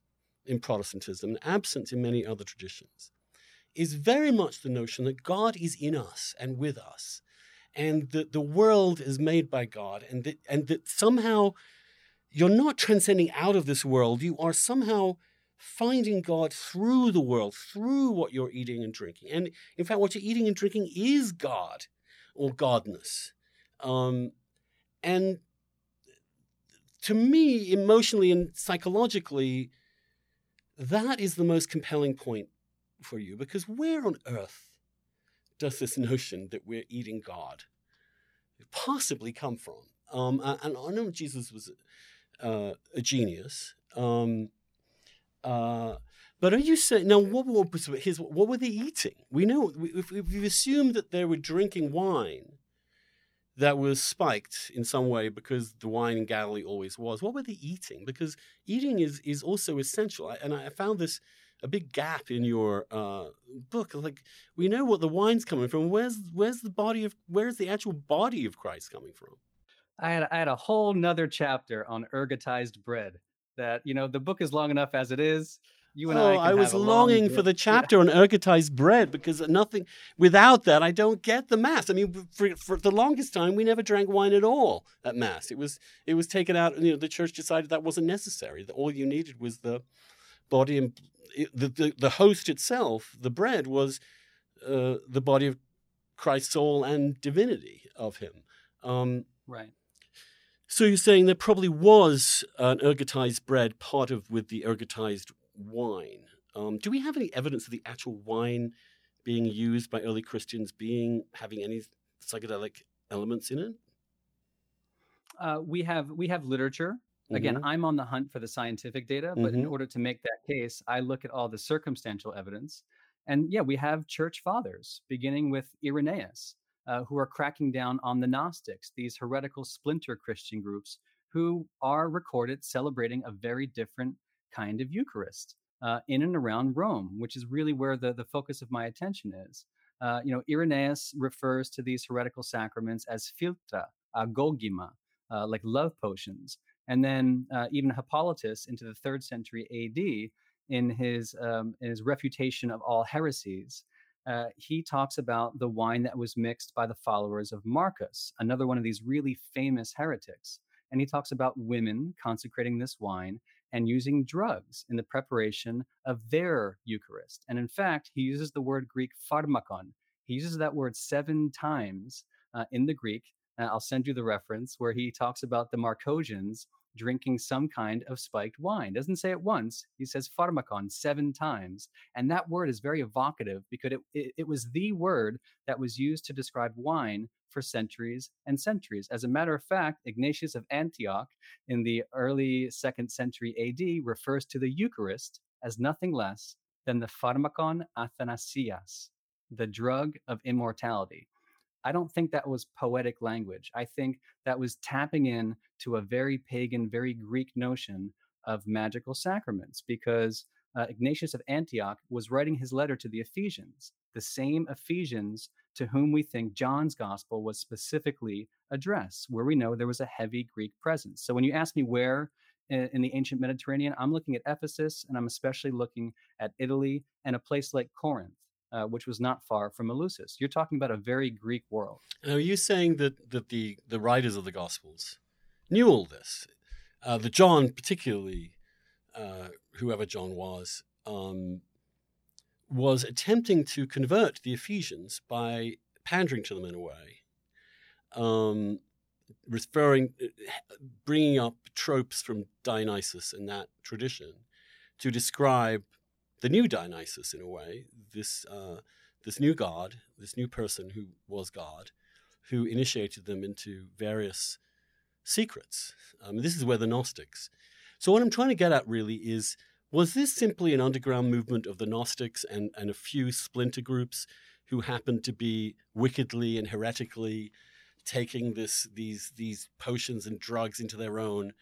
in Protestantism and absent in many other traditions, is very much the notion that God is in us and with us, and that the world is made by God, and that, and that somehow you're not transcending out of this world, you are somehow finding God through the world, through what you're eating and drinking. And in fact, what you're eating and drinking is God or Godness. Um, and to me, emotionally and psychologically, that is the most compelling point for you because where on earth does this *laughs* notion that we're eating God possibly come from? Um, and I know Jesus was uh, a genius. Um, uh, but are you saying now? What, what, his, what were they eating? We know if, if we assume that they were drinking wine that was spiked in some way because the wine in Galilee always was. What were they eating? Because eating is is also essential. And I found this a big gap in your uh, book. Like we know what the wine's coming from. Where's where's the body of where's the actual body of Christ coming from? I had I had a whole nother chapter on ergotized bread. That you know the book is long enough as it is. You and oh, I. I was longing for the chapter on ergotized bread because nothing without that I don't get the mass. I mean, for, for the longest time we never drank wine at all at mass. It was it was taken out. You know, the church decided that wasn't necessary. That all you needed was the body and the the, the host itself. The bread was uh, the body of Christ's soul and divinity of Him. Um, right. So you're saying there probably was an ergotized bread part of with the ergotized wine. Um, do we have any evidence of the actual wine being used by early Christians being having any psychedelic elements in it? Uh, we have we have literature. Again, mm-hmm. I'm on the hunt for the scientific data, but mm-hmm. in order to make that case, I look at all the circumstantial evidence. And yeah, we have church fathers, beginning with Irenaeus, uh, who are cracking down on the Gnostics, these heretical splinter Christian groups who are recorded celebrating a very different kind of Eucharist uh, in and around Rome, which is really where the, the focus of my attention is. Uh, you know, Irenaeus refers to these heretical sacraments as philtra, agogima, uh, like love potions. And then uh, even Hippolytus into the third century AD, in his um, in his refutation of all heresies, uh, he talks about the wine that was mixed by the followers of Marcus, another one of these really famous heretics. And he talks about women consecrating this wine and using drugs in the preparation of their Eucharist. And in fact, he uses the word Greek pharmakon. He uses that word seven times uh, in the Greek. Uh, I'll send you the reference where he talks about the Marcosians drinking some kind of spiked wine. Doesn't say it once. He says pharmakon seven times. And that word is very evocative because it, it, it, was the word that was used to describe wine for centuries and centuries. As a matter of fact, Ignatius of Antioch in the early second century AD refers to the Eucharist as nothing less than the pharmakon athanasias, the drug of immortality. I don't think that was poetic language. I think that was tapping in to a very pagan, very Greek notion of magical sacraments because uh, Ignatius of Antioch was writing his letter to the Ephesians, the same Ephesians to whom we think John's gospel was specifically addressed, where we know there was a heavy Greek presence. So when you ask me where in, in the ancient Mediterranean, I'm looking at Ephesus and I'm especially looking at Italy and a place like Corinth. Uh, which was not far from Eleusis. You're talking about a very Greek world. Now, are you saying that, that the, the writers of the Gospels knew all this? Uh, the John, particularly, uh, whoever John was, um, was attempting to convert the Ephesians by pandering to them in a way, um, referring, bringing up tropes from Dionysus and that tradition to describe the new Dionysus in a way, this uh, this new god, this new person who was God, who initiated them into various secrets. Um, this is where the Gnostics. So what I'm trying to get at really is was this simply an underground movement of the Gnostics and, and a few splinter groups who happened to be wickedly and heretically taking this these these potions and drugs into their own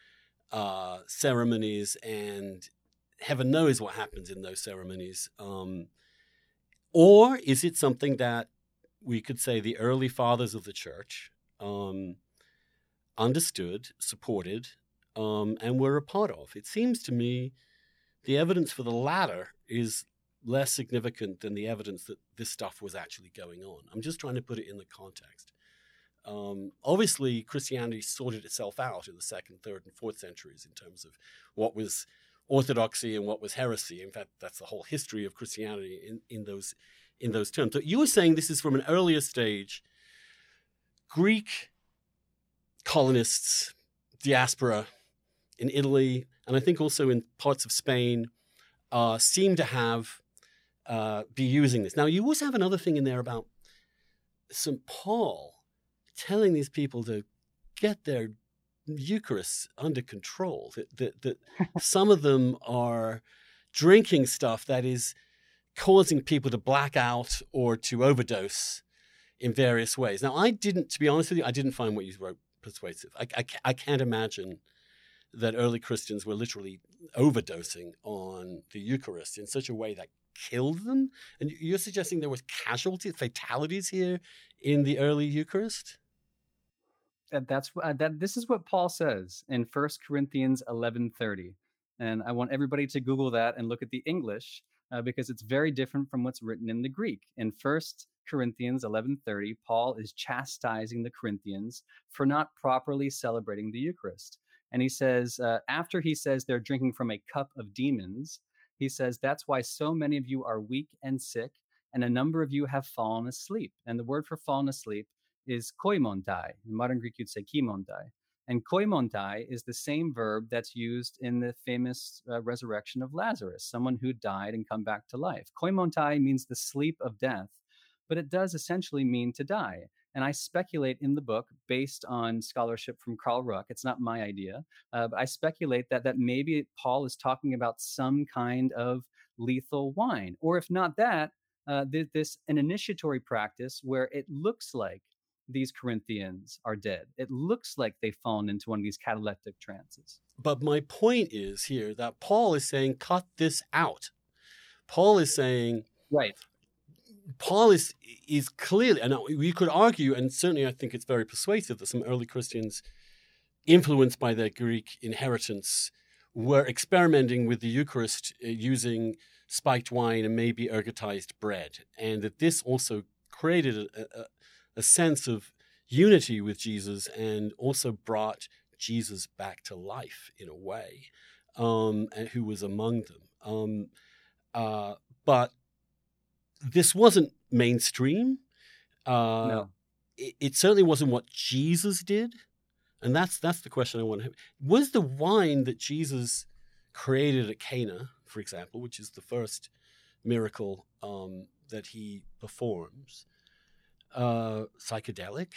uh, ceremonies and heaven knows what happens in those ceremonies. Um, or is it something that we could say the early fathers of the church um, understood, supported, um, and were a part of? It seems to me the evidence for the latter is less significant than the evidence that this stuff was actually going on. I'm just trying to put it in the context. Um, obviously, Christianity sorted itself out in the second, third, and fourth centuries in terms of what was orthodoxy and what was heresy. In fact, that's the whole history of Christianity in, in those in those terms. So you were saying this is from an earlier stage. Greek colonists, diaspora in Italy, and I think also in parts of Spain, uh, seem to have uh, be using this. Now, you also have another thing in there about St. Paul telling these people to get their Eucharist under control, that, that, that *laughs* some of them are drinking stuff that is causing people to black out or to overdose in various ways. Now, I didn't, to be honest with you, I didn't find what you wrote persuasive. I, I, I can't imagine that early Christians were literally overdosing on the Eucharist in such a way that killed them. And you're suggesting there was casualties, fatalities here in the early Eucharist? That's uh, that this is what paul says in First corinthians 11.30 and i want everybody to google that and look at the english uh, because it's very different from what's written in the greek. In First corinthians 11.30 paul is chastising the corinthians for not properly celebrating the eucharist. And he says uh, after he says they're drinking from a cup of demons he says that's why so many of you are weak and sick and a number of you have fallen asleep. And the word for fallen asleep is koimontai. In modern Greek, you'd say kimontai. And koimontai is the same verb that's used in the famous uh, resurrection of Lazarus, someone who died and come back to life. Koimontai means the sleep of death, but it does essentially mean to die. And I speculate in the book, based on scholarship from Carl Ruck, it's not my idea, uh, but I speculate that, that maybe Paul is talking about some kind of lethal wine. Or if not that, uh, this an initiatory practice where it looks like these Corinthians are dead. It looks like they've fallen into one of these cataleptic trances. But my point is here that Paul is saying, cut this out. Paul is saying, right. Paul is is clearly, and we could argue, and certainly I think it's very persuasive that some early Christians, influenced by their Greek inheritance, were experimenting with the Eucharist uh, using spiked wine and maybe ergotized bread, and that this also created a, a, a sense of unity with Jesus and also brought Jesus back to life in a way, um, and who was among them. Um, uh, but this wasn't mainstream. Uh, no. it, it, certainly wasn't what Jesus did, and that's that's the question I want to have. Was the wine that Jesus created at Cana, for example, which is the first miracle um, that he performs, uh, psychedelic?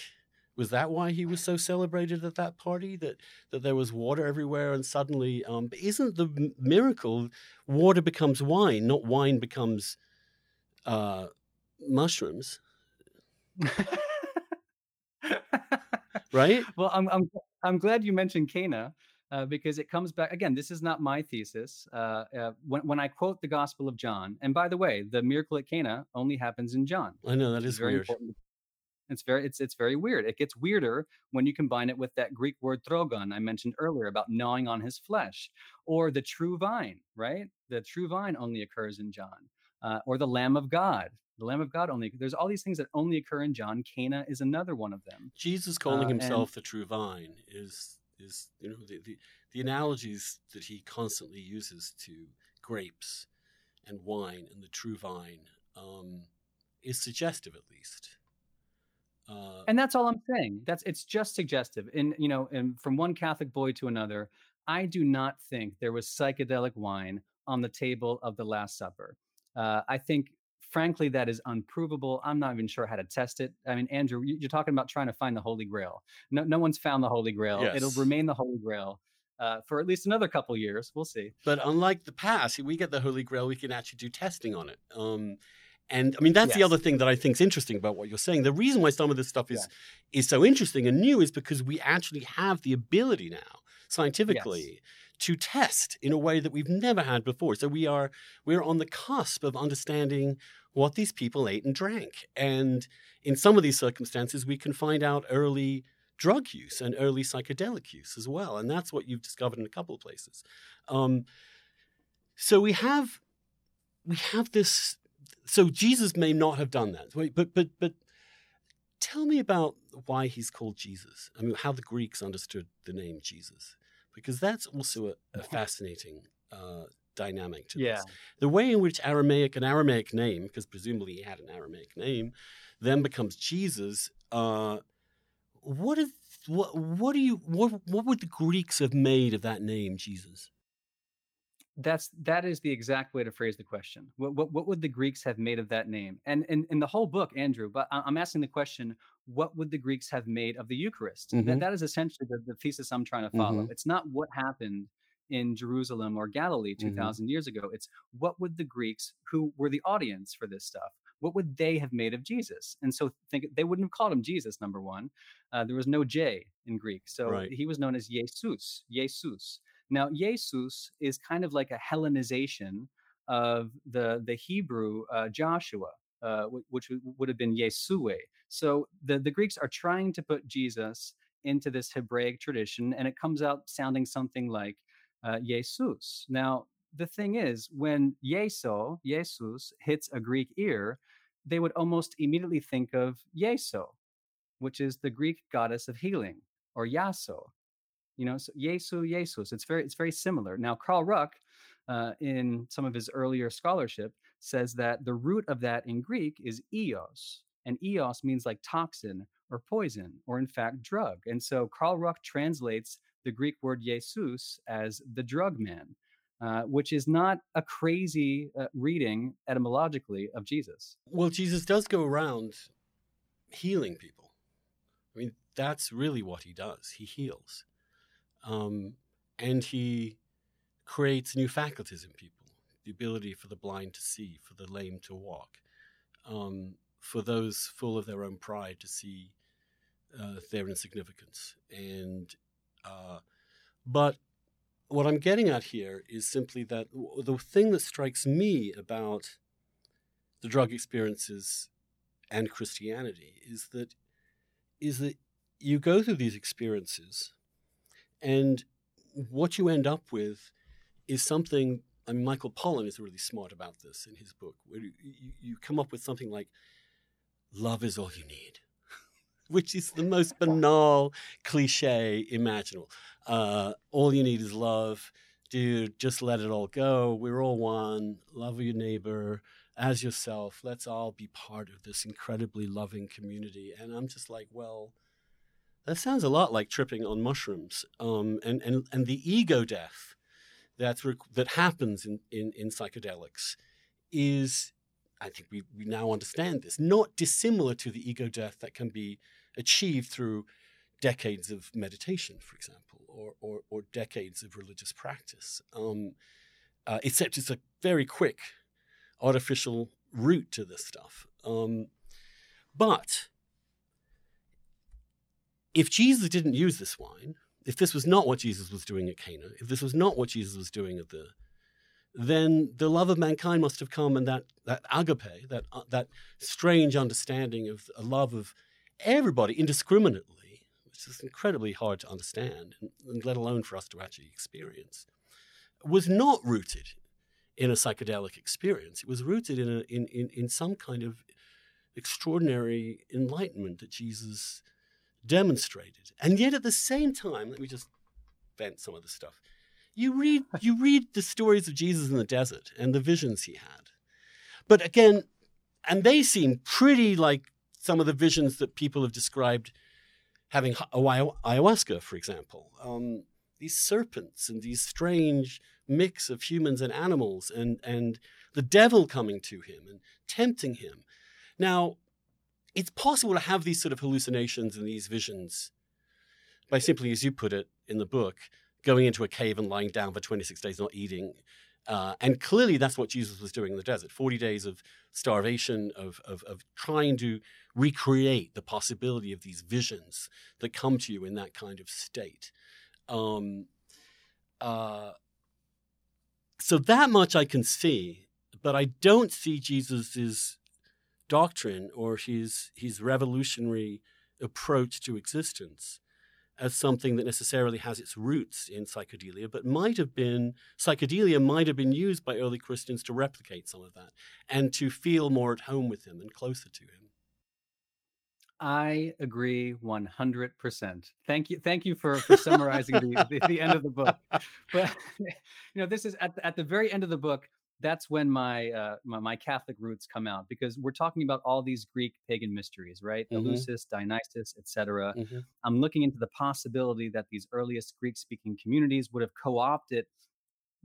Was that why he was so celebrated at that party? That that there was water everywhere, and suddenly, um, isn't the miracle water becomes wine, not wine becomes uh, mushrooms? *laughs* right? Well, I'm I'm I'm glad you mentioned Cana. Uh, because it comes back again. This is not my thesis. Uh, uh, when, when I quote the Gospel of John, and by the way, the miracle at Cana only happens in John. I know that is very weird. important it's very it's it's very weird. It gets weirder when you combine it with that Greek word trogon I mentioned earlier about gnawing on his flesh, or the true vine, right? The true vine only occurs in John, uh, or the Lamb of God. The Lamb of God only. There's all these things that only occur in John. Cana is another one of them. Jesus calling uh, himself and, the true vine is is you know the, the the analogies that he constantly uses to grapes and wine and the true vine um, is suggestive, at least. Uh, and that's all I'm saying. That's it's just suggestive. And you know, and from one Catholic boy to another, I do not think there was psychedelic wine on the table of the Last Supper. Uh, I think, frankly, that is unprovable. I'm not even sure how to test it. I mean, Andrew, you're talking about trying to find the Holy Grail. No, no one's found the Holy Grail. Yes. It'll remain the Holy Grail. Uh, for at least another couple years, we'll see. But unlike the past, we get the Holy Grail, we can actually do testing on it. Um, and I mean, that's yes. the other thing that I think is interesting about what you're saying. The reason why some of this stuff is yeah. is so interesting and new is because we actually have the ability now, scientifically, yes. to test in a way that we've never had before. So we are we're on the cusp of understanding what these people ate and drank. And in some of these circumstances, we can find out early drug use and early psychedelic use as well. And that's what you've discovered in a couple of places. Um, so we have we have this. So Jesus may not have done that, but but but tell me about why he's called Jesus. I mean, how the Greeks understood the name Jesus, because that's also a, a fascinating uh, dynamic to yeah. this. The way in which Aramaic, an Aramaic name, because presumably he had an Aramaic name, then becomes Jesus. Uh, what is what? What do you? What? What would the Greeks have made of that name, Jesus? That's that is the exact way to phrase the question. What what, what would the Greeks have made of that name? And in, in the whole book, Andrew, but I'm asking the question: What would the Greeks have made of the Eucharist? Mm-hmm. That, that is essentially the, the thesis I'm trying to follow. Mm-hmm. It's not what happened in Jerusalem or Galilee 2000 mm-hmm. years ago. It's what would the Greeks, who were the audience for this stuff, what would they have made of Jesus? And so think they wouldn't have called him Jesus. Number one, uh, there was no J in Greek, so right. he was known as Jesus. Jesus. Now, Jesus is kind of like a Hellenization of the the Hebrew uh, Joshua, uh, which would have been Yesue. So the the Greeks are trying to put Jesus into this Hebraic tradition, and it comes out sounding something like uh, Jesus. Now, the thing is, when Yeso, Jesus, hits a Greek ear, they would almost immediately think of Yeso, which is the Greek goddess of healing, or Yaso. You know, so Yesu, Jesus. It's very, it's very similar. Now, Carl Ruck, uh, in some of his earlier scholarship, says that the root of that in Greek is eos, and eos means like toxin or poison, or in fact, drug. And so Carl Ruck translates the Greek word Jesus as the drug man, uh, which is not a crazy uh, reading etymologically of Jesus. Well, Jesus does go around healing people. I mean, that's really what he does. He heals. Um, and he creates new faculties in people the ability for the blind to see, for the lame to walk, um, for those full of their own pride to see uh, their insignificance. And uh, but what I'm getting at here is simply that the thing that strikes me about the drug experiences and Christianity is that is that you go through these experiences and what you end up with is something I mean, Michael Pollan is really smart about this in his book, where you, you, come up with something like, love is all you need *laughs* which is the most *laughs* banal cliche imaginable. Uh, all you need is love. Dude, just let it all go. We're all one. Love your neighbor as yourself. Let's all be part of this incredibly loving community. And I'm just like, well, that sounds a lot like tripping on mushrooms. Um, and, and, and the ego death that's rec- that happens in, in, in psychedelics is I think we, we now understand this, not dissimilar to the ego death that can be achieved through decades of meditation, for example, or, or, or decades of religious practice. Um, uh, except it's a very quick artificial route to this stuff. Um, but if Jesus didn't use this wine, if this was not what Jesus was doing at Cana, if this was not what Jesus was doing at the then the love of mankind must have come and that, that agape, that, uh, that strange understanding of a love of everybody indiscriminately, which is incredibly hard to understand, and, and let alone for us to actually experience, was not rooted in a psychedelic experience. It was rooted in, a, in, in, in some kind of extraordinary enlightenment that Jesus demonstrated. And yet at the same time, let me just vent some of the stuff you read *laughs* you read the stories of Jesus in the desert and the visions he had. But again, and they seem pretty like some of the visions that people have described having ayahuasca, for example. Um, these serpents and these strange mix of humans and animals, and and the devil coming to him and tempting him. Now, it's possible to have these sort of hallucinations and these visions by simply, as you put it in the book, going into a cave and lying down for 26 days not eating. Uh, and clearly, that's what Jesus was doing in the desert 40 days of starvation, of, of, of trying to recreate the possibility of these visions that come to you in that kind of state. Um, uh, so, that much I can see, but I don't see Jesus's doctrine or his, his revolutionary approach to existence as something that necessarily has its roots in psychedelia, but might have been, psychedelia might have been used by early Christians to replicate some of that and to feel more at home with him and closer to him. I agree 100%. Thank you. Thank you for, for summarizing the, the, the, end of the book. *laughs* But, *laughs* you know, this is at, at the very end of the book, that's when my, uh, my, my Catholic roots come out because we're talking about all these Greek pagan mysteries, right? mm hmm Eleusis, Dionysus, etc. Mm-hmm. I'm looking into the possibility that these earliest Greek-speaking communities would have co-opted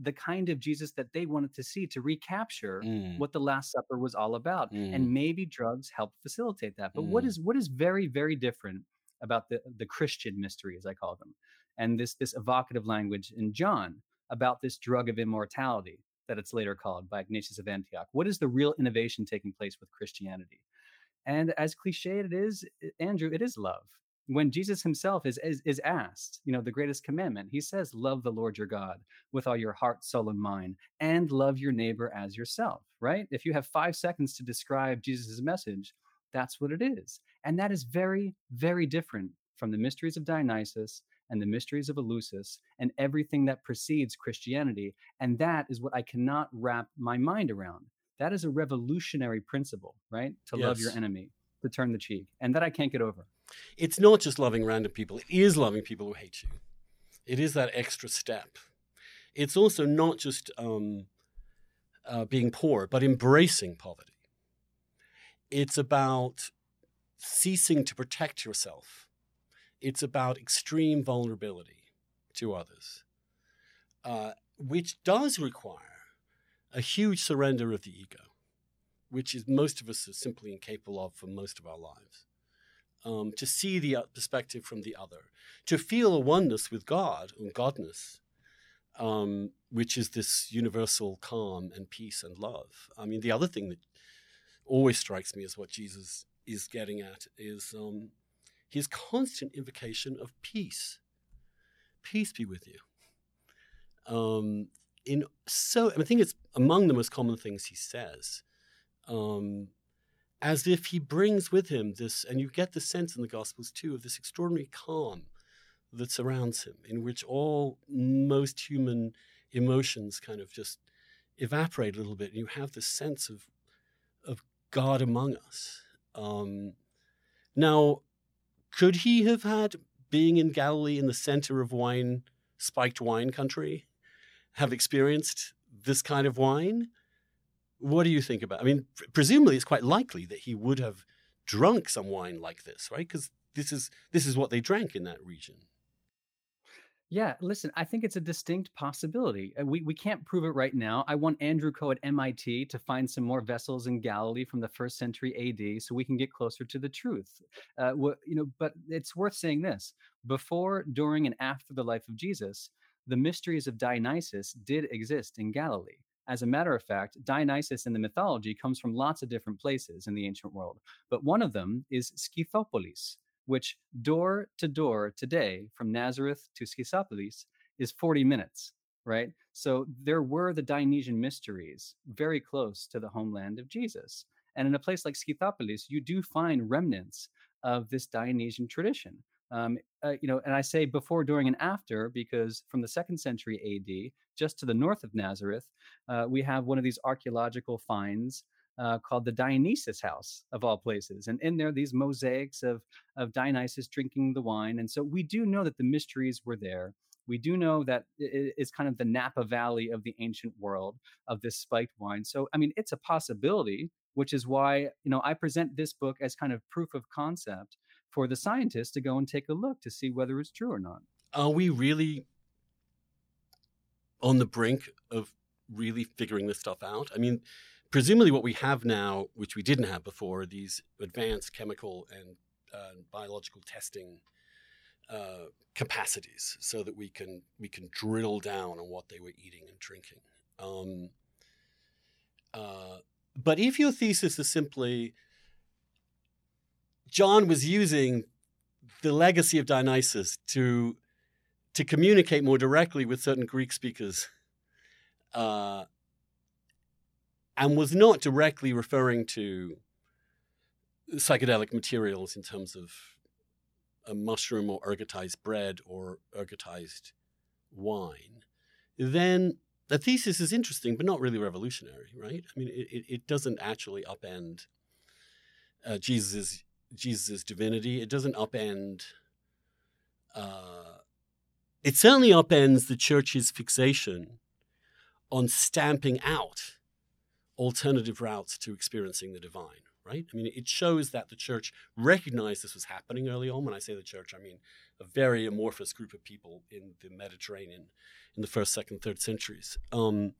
the kind of Jesus that they wanted to see to recapture mm. what the Last Supper was all about. Mm. And maybe drugs help facilitate that. But mm. what is what is very very different about the the Christian mystery, as I call them, and this this evocative language in John about this drug of immortality that it's later called by Ignatius of Antioch. What is the real innovation taking place with Christianity? And as cliched it is, eh, Andrew, it is love. When Jesus himself is, is, is asked, you know, the greatest commandment, he says, Love the Lord your God with all your heart, soul, and mind, and love your neighbor as yourself, right? If you have five seconds to describe Jesus' message, that's what it is. And that is very, very different from the mysteries of Dionysus and the mysteries of Eleusis and everything that precedes Christianity. And that is what I cannot wrap my mind around. That is a revolutionary principle, right? To yes. love your enemy, to turn the cheek. And that I can't get over. It's not just loving random people, it is loving people who hate you. It is that extra step. It's also not just um, uh, being poor, but embracing poverty. It's about ceasing to protect yourself it's about extreme vulnerability to others, uh, which does require a huge surrender of the ego, which is most of us are simply incapable of for most of our lives. Um, to see the perspective from the other, to feel a oneness with God and Godness, um, which is this universal calm and peace and love. I mean, the other thing that always strikes me as what Jesus is getting at is um, his constant invocation of peace. Peace be with you. Um, in so, I think it's among the most common things he says, um, as if he brings with him this, and you get the sense in the Gospels too of this extraordinary calm that surrounds him, in which all most human emotions kind of just evaporate a little bit, and you have this sense of of God among us. Um, now, could he have had being in Galilee in the center of wine, spiked wine country, have experienced this kind of wine? What do you think about? I mean, presumably it's quite likely that he would have drunk some wine like this, right? Because this is this is what they drank in that region. Yeah, listen, I think it's a distinct possibility. Uh, we we can't prove it right now. I want Andrew Koh at MIT to find some more vessels in Galilee from the first century AD, so we can get closer to the truth. Uh, you know, but it's worth saying this: before, during, and after the life of Jesus, the mysteries of Dionysus did exist in Galilee. As a matter of fact, Dionysus in the mythology comes from lots of different places in the ancient world, but one of them is Scythopolis which door to door today from Nazareth to Scythopolis is 40 minutes, right? So there were the Dionysian mysteries very close to the homeland of Jesus. And in a place like Scythopolis, you do find remnants of this Dionysian tradition. Um, uh, you know, and I say before, during, and after because from the second century AD, just to the north of Nazareth, uh, we have one of these archaeological finds uh, called the Dionysus House of all places, and in there these mosaics of of Dionysus drinking the wine, and so we do know that the mysteries were there. We do know that it's kind of the Napa Valley of the ancient world of this spiked wine. So I mean, it's a possibility, which is why you know I present this book as kind of proof of concept for the scientists to go and take a look to see whether it's true or not. Are we really on the brink of really figuring this stuff out? I mean, presumably what we have now, which we didn't have before, are these advanced chemical and uh, biological testing uh, capacities, so that we can we can drill down on what they were eating and drinking. Um, uh, but if your thesis is simply John was using the legacy of Dionysus to to communicate more directly with certain Greek speakers uh, and was not directly referring to psychedelic materials in terms of a mushroom or ergotized bread or ergotized wine, then the thesis is interesting, but not really revolutionary, right? I mean, it, it doesn't actually upend uh, Jesus's Jesus's divinity. It doesn't upend. Uh, it certainly upends the church's fixation on stamping out alternative routes to experiencing the divine right? I mean, it shows that the church recognized this was happening early on. When I say the church, I mean a very amorphous group of people in the Mediterranean in the first, second, third centuries. Um,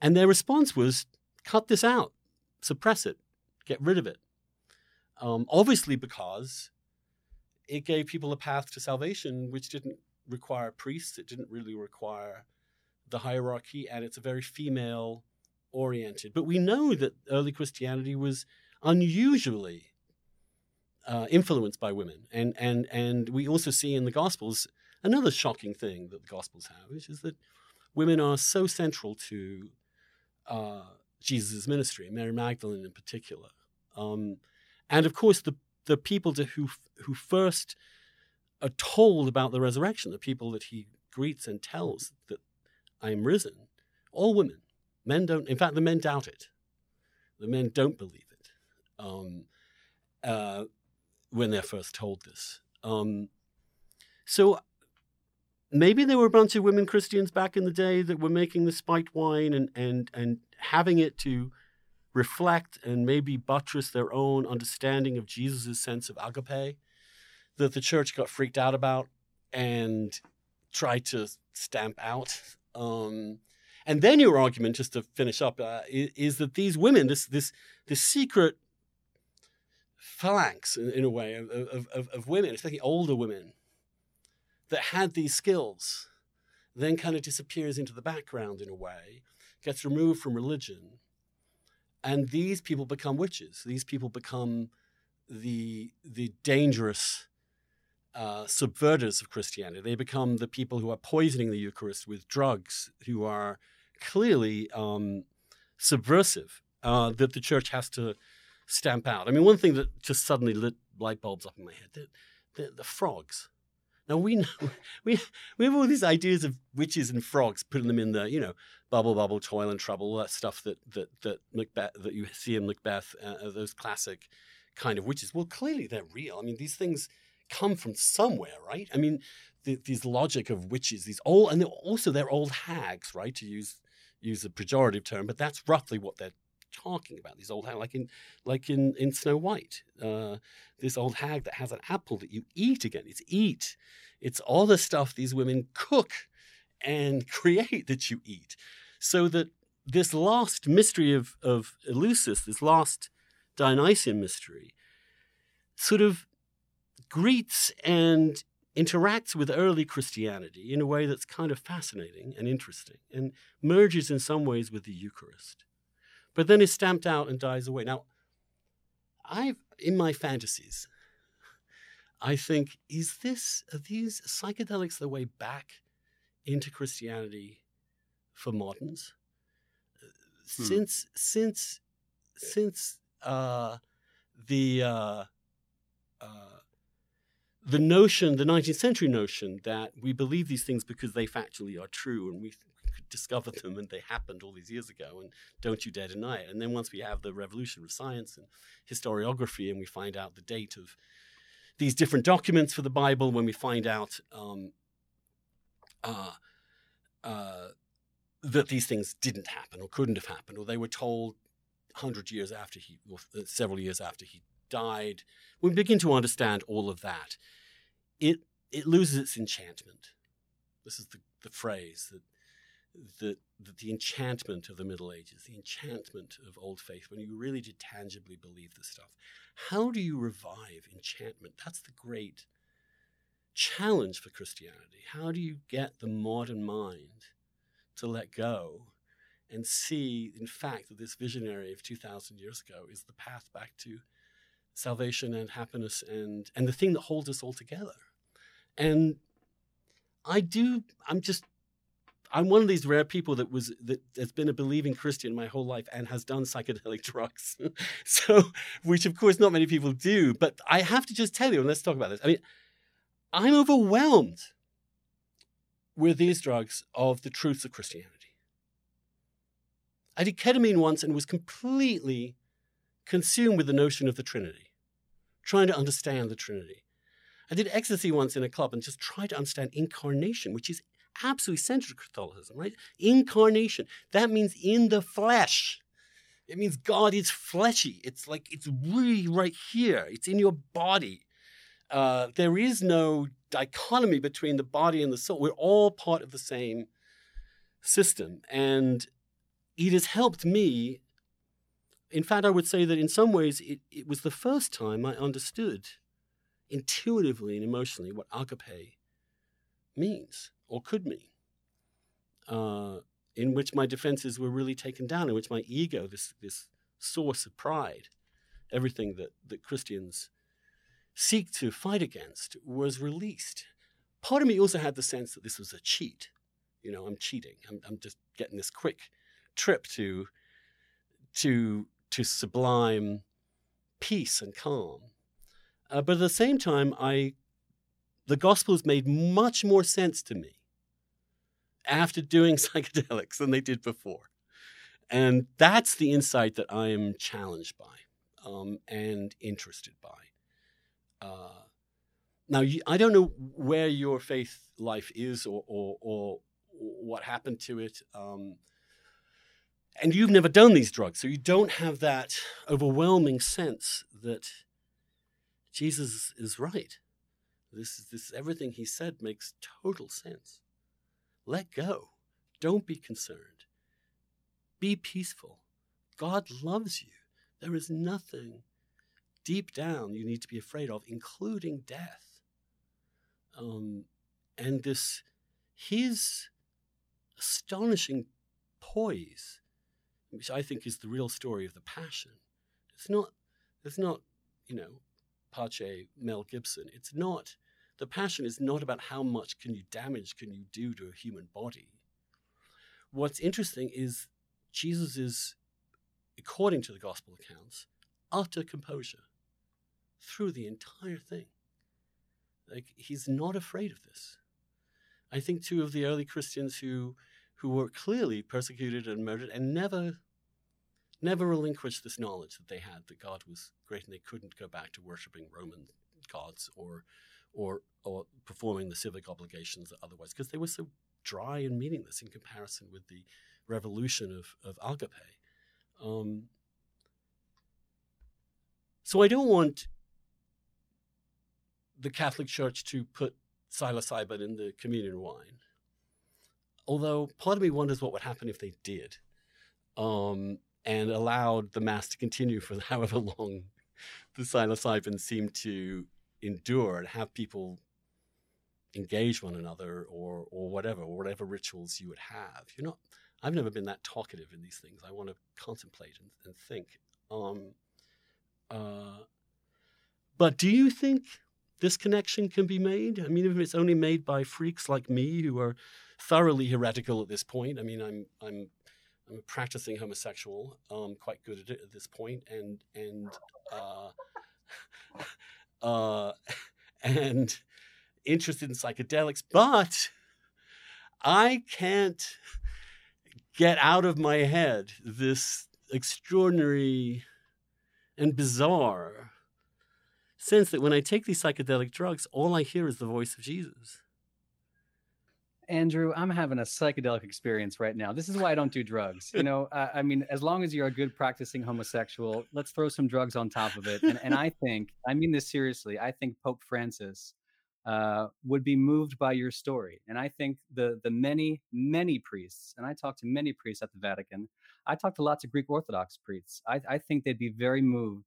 and their response was cut this out, suppress it, get rid of it. Um, obviously, because it gave people a path to salvation which didn't require priests, it didn't really require the hierarchy, and it's a very female oriented. But we know that early Christianity was unusually uh, influenced by women. And, and, and we also see in the Gospels another shocking thing that the Gospels have, which is that women are so central to uh, Jesus' ministry, Mary Magdalene in particular. Um, and of course, the, the people to who, who first are told about the resurrection, the people that he greets and tells that I am risen, all women. Men don't, in fact, the men doubt it. The men don't believe um, uh, when they're first told this. Um, so maybe there were a bunch of women Christians back in the day that were making the spiked wine and and and having it to reflect and maybe buttress their own understanding of Jesus' sense of agape that the church got freaked out about and tried to stamp out. Um, and then your argument, just to finish up, uh, is, is, that these women, this this this secret phalanx in, in a way of, of, of, women, especially older women, that had these skills, then kind of disappears into the background in a way, gets removed from religion, and these people become witches. These people become the the dangerous uh, subverters of Christianity. They become the people who are poisoning the Eucharist with drugs, who are clearly um, subversive. Uh, that the church has to stamp out. I mean, one thing that just suddenly lit light bulbs up in my head: the, the, the frogs. Now we know *laughs* we we have all these ideas of witches and frogs, putting them in the you know bubble bubble toil and trouble, all that stuff that that that Macbeth that you see in Macbeth, uh, those classic kind of witches. Well, clearly they're real. I mean, these things come from somewhere, right? I mean, the, these logic of witches, these old and they're also they're old hags, right? To use use a pejorative term, but that's roughly what they're talking about. These old hag, like in like in in Snow White, uh, this old hag that has an apple that you eat again. It's eat. It's all the stuff these women cook and *laughs* create that you eat. So that this last mystery of of Eleusis, this last Dionysian mystery, sort of greets and interacts with early Christianity in a way that's kind of fascinating and interesting and merges in some ways with the Eucharist but then is stamped out and dies away. Now, I've in my fantasies, I think, is this are these psychedelics the way back into Christianity for moderns? Hmm. Since since since uh, the uh, uh, the notion, the 19th century notion that we believe these things because they factually are true, and we could discover them and they happened all these years ago and don't you dare deny it. And then once we have the revolution of science and historiography and we find out the date of these different documents for the Bible, when we find out um, uh, uh, that these things didn't happen or couldn't have happened, or they were told 100 years after he, or several years after he died, we begin to understand all of that. It, it loses its enchantment. This is the, the phrase that the, the enchantment of the Middle Ages, the enchantment of old faith, when you really did tangibly believe this stuff. How do you revive enchantment? That's the great challenge for Christianity. How do you get the modern mind to let go and see, in fact, that this visionary of 2,000 years ago is the path back to salvation and happiness and, and the thing that holds us all together? And I do, I'm just I'm one of these rare people that was that has been a believing Christian my whole life and has done psychedelic *laughs* drugs. *laughs* so, which of course not many people do. But I have to just tell you, and let's talk about this. I mean, I'm overwhelmed with these drugs of the truths of Christianity. I did ketamine once and was completely consumed with the notion of the Trinity, trying to understand the Trinity. I did ecstasy once in a club and just tried to understand incarnation, which is absolutely central to Catholicism, right? Incarnation. That means in the flesh. It means God is fleshy. It's like it's really right here. It's in your body. Uh, there is no dichotomy between the body and the soul. We're all part of the same system. And it has helped me. In fact, I would say that in some ways it, it was the first time I understood intuitively and emotionally what agape means or could mean. Uh, in which my defenses were really taken down, in which my ego, this, this source of pride, everything that, that Christians seek to fight against, was released. Part of me also had the sense that this was a cheat. You know, I'm cheating. I'm, I'm just getting this quick trip to, to, to sublime peace and calm. Uh, but at the same time, I, the Gospels made much more sense to me after doing *laughs* psychedelics than they did before. And that's the insight that I am challenged by um, and interested by. Uh, now, I don't know where your faith life is or, or, or what happened to it. Um, and you've never done these drugs, so you don't have that overwhelming sense that Jesus is right. This, is this everything he said makes total sense. Let go. Don't be concerned. Be peaceful. God loves you. There is nothing deep down you need to be afraid of, including death. Um, and this, his astonishing poise, which I think is the real story of the passion. It's not, it's not, you know, Pache Mel Gibson. It's not the passion is not about how much can you damage can you do to a human body. What's interesting is Jesus is, according to the gospel accounts, utter composure through the entire thing. Like he's not afraid of this. I think two of the early Christians who who were clearly persecuted and murdered and never never relinquished this knowledge that they had that God was great and they couldn't go back to worshiping Roman gods or or, or performing the civic obligations otherwise, because they were so dry and meaningless in comparison with the revolution of, of agape. Um, so I don't want the Catholic Church to put psilocybin in the communion wine. Although part of me wonders what would happen if they did um, and allowed the Mass to continue for *laughs* however long the psilocybin seemed to endure and have people engage one another or or whatever or whatever rituals you would have. You're not i've never been that talkative in these things. I want to contemplate and, and think. Um, uh, but do you think this connection can be made? I mean if it's only made by freaks like me who are thoroughly heretical at this point i mean i'm i'm i'm a practicing homosexual um, quite good at it at this point and and uh, *laughs* uh, *laughs* and interested in psychedelics, but I can't get out of my head this extraordinary and bizarre sense that when I take these psychedelic drugs, all I hear is the voice of Jesus. Andrew, I'm having a psychedelic experience right now. This is why I don't do drugs. You know, I mean, as long as you're a good practicing homosexual, let's throw some drugs on top of it. And, and I think, I mean this seriously, I think Pope Francis uh, would be moved by your story. And I think the the many, many priests, and I talked to many priests at the Vatican, I talked to lots of Greek Orthodox priests. I, I think they'd be very moved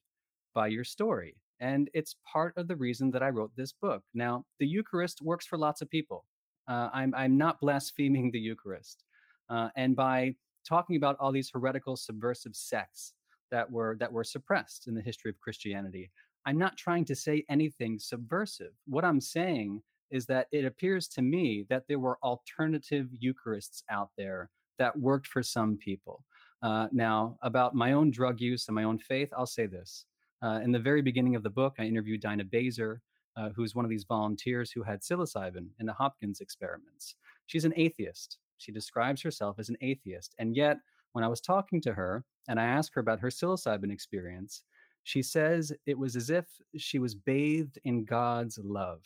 by your story. And it's part of the reason that I wrote this book. Now, the Eucharist works for lots of people. Uh, I'm, I'm not blaspheming the Eucharist. Uh, and by talking about all these heretical, subversive sects that were that were suppressed in the history of Christianity, I'm not trying to say anything subversive. What I'm saying is that it appears to me that there were alternative Eucharists out there that worked for some people. Uh, now, about my own drug use and my own faith, I'll say this. Uh, in the very beginning of the book, I interviewed Dinah Bazer, uh, who's one of these volunteers who had psilocybin in the Hopkins experiments. She's an atheist. She describes herself as an atheist. And yet, when I was talking to her and I asked her about her psilocybin experience, she says it was as if she was bathed in God's love.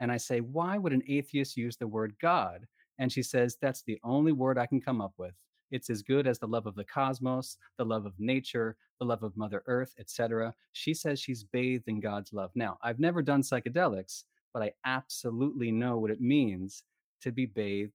And I say, why would an atheist use the word God? And she says, that's the only word I can come up with. It's as good as the love of the cosmos, the love of nature, the love of Mother Earth, etc. She says she's bathed in God's love. Now, I've never done psychedelics, but I absolutely know what it means to be bathed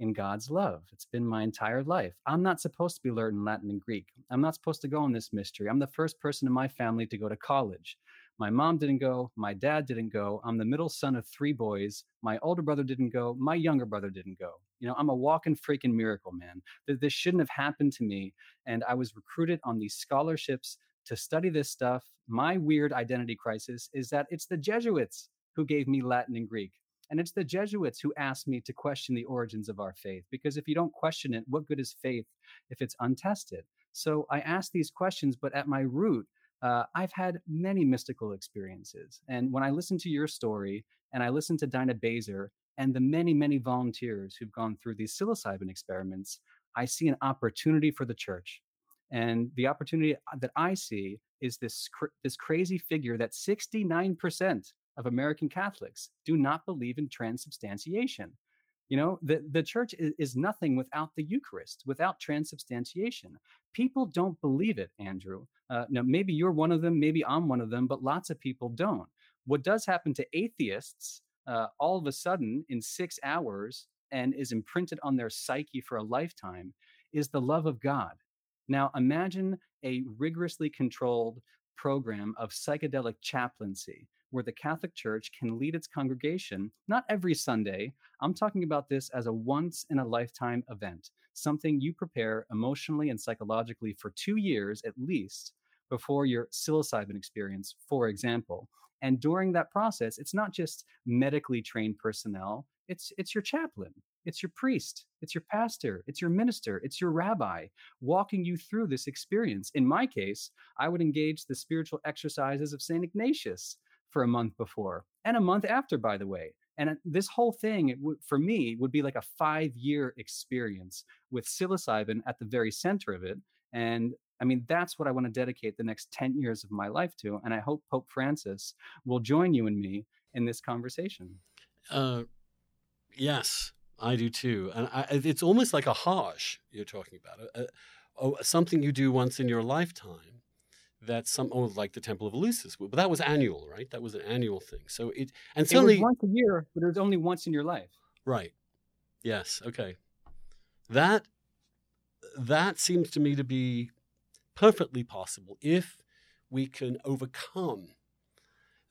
in God's love. It's been my entire life. I'm not supposed to be learning Latin and Greek. I'm not supposed to go in this mystery. I'm the first person in my family to go to college. My mom didn't go. My dad didn't go. I'm the middle son of three boys. My older brother didn't go. My younger brother didn't go. You know, I'm a walking freaking miracle, man. This shouldn't have happened to me. And I was recruited on these scholarships to study this stuff. My weird identity crisis is that it's the Jesuits who gave me Latin and Greek. And it's the Jesuits who asked me to question the origins of our faith. Because if you don't question it, what good is faith if it's untested? So I ask these questions, but at my root, uh, I've had many mystical experiences. And when I listen to your story and I listen to Dinah Bazer and the many, many volunteers who've gone through these psilocybin experiments, I see an opportunity for the church. And the opportunity uh, that I see is this, cr- this crazy figure that 69% of American Catholics do not believe in transubstantiation. You know, the, the church is, is nothing without the Eucharist, without transubstantiation. People don't believe it, Andrew. Uh, now, maybe you're one of them, maybe I'm one of them, but lots of people don't. What does happen to atheists uh, all of a sudden in six hours and is imprinted on their psyche for a lifetime is the love of God. Now, imagine a rigorously controlled program of psychedelic chaplaincy where the Catholic Church can lead its congregation, not every Sunday. I'm talking about this as a once in a lifetime event, something you prepare emotionally and psychologically for two years at least before your psilocybin experience, for example. And during that process, it's not just medically trained personnel, it's, it's your chaplain, it's your priest, it's your pastor, it's your minister, it's your rabbi walking you through this experience. In my case, I would engage the spiritual exercises of St. Ignatius for a month before and a month after, by the way. And this whole thing, w- for me, would be like a five year experience with psilocybin at the very center of it. And I mean, that's what I want to dedicate the next 10 years of my life to. And I hope Pope Francis will join you and me in this conversation. Uh, yes, I do too. And I, it's almost like a Hajj you're talking about, a, a, something you do once in your lifetime that some oh like the Temple of Eleusis, but that was annual, right? That was an annual thing. So it and certainly it once a year, but it was only once in your life. Right. Yes. Okay. That that seems to me to be perfectly possible if we can overcome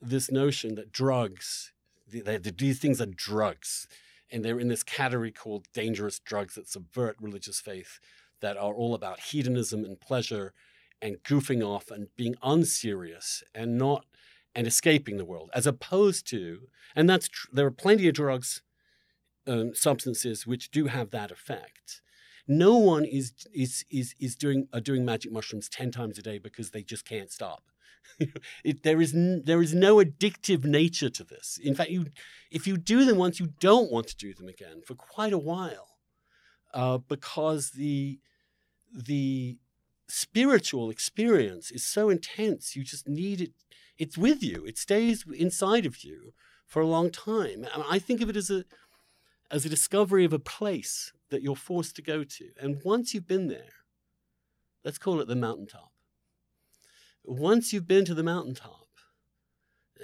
this notion that drugs, that these things are drugs, and they're in this category called dangerous drugs that subvert religious faith, that are all about hedonism and pleasure and goofing off and being unserious and not and escaping the world, as opposed to, and that's tr- there are plenty of drugs, um, substances which do have that effect. No one is is is is doing are doing magic mushrooms ten times a day because they just can't stop. *laughs* it, there is n- there is no addictive nature to this. In fact, you if you do them once, you don't want to do them again for quite a while, uh, because the the spiritual experience is so intense. You just need it. It's with you. It stays inside of you for a long time. I think of it as a as a discovery of a place that you're forced to go to. And once you've been there, let's call it the mountaintop. Once you've been to the mountaintop,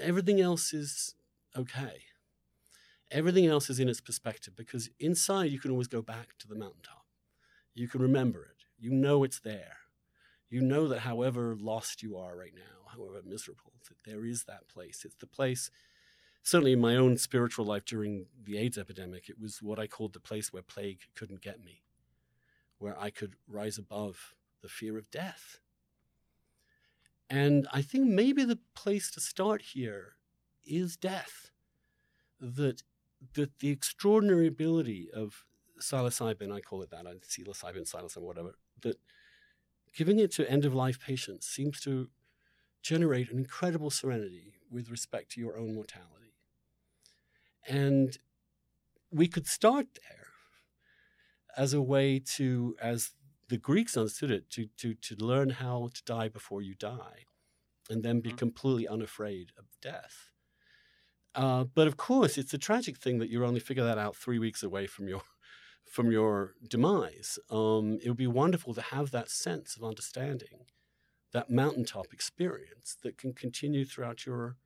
everything else is okay. Everything else is in its perspective because inside you can always go back to the mountaintop. You can remember it. You know it's there you know that however lost you are right now, however miserable, that there is that place. It's the place, certainly in my own spiritual life during the AIDS epidemic, it was what I called the place where plague couldn't get me, where I could rise above the fear of death. And I think maybe the place to start here is death. That, that the extraordinary ability of psilocybin, I call it that, psilocybin, psilocybin, whatever, that Giving it to end of life patients seems to generate an incredible serenity with respect to your own mortality. And we could start there as a way to, as the Greeks understood it, to, to, to learn how to die before you die and then be mm-hmm. completely unafraid of death. Uh, but of course, it's a tragic thing that you only figure that out three weeks away from your from your demise. Um, it would be wonderful to have that sense of understanding, that mountaintop experience that can continue throughout your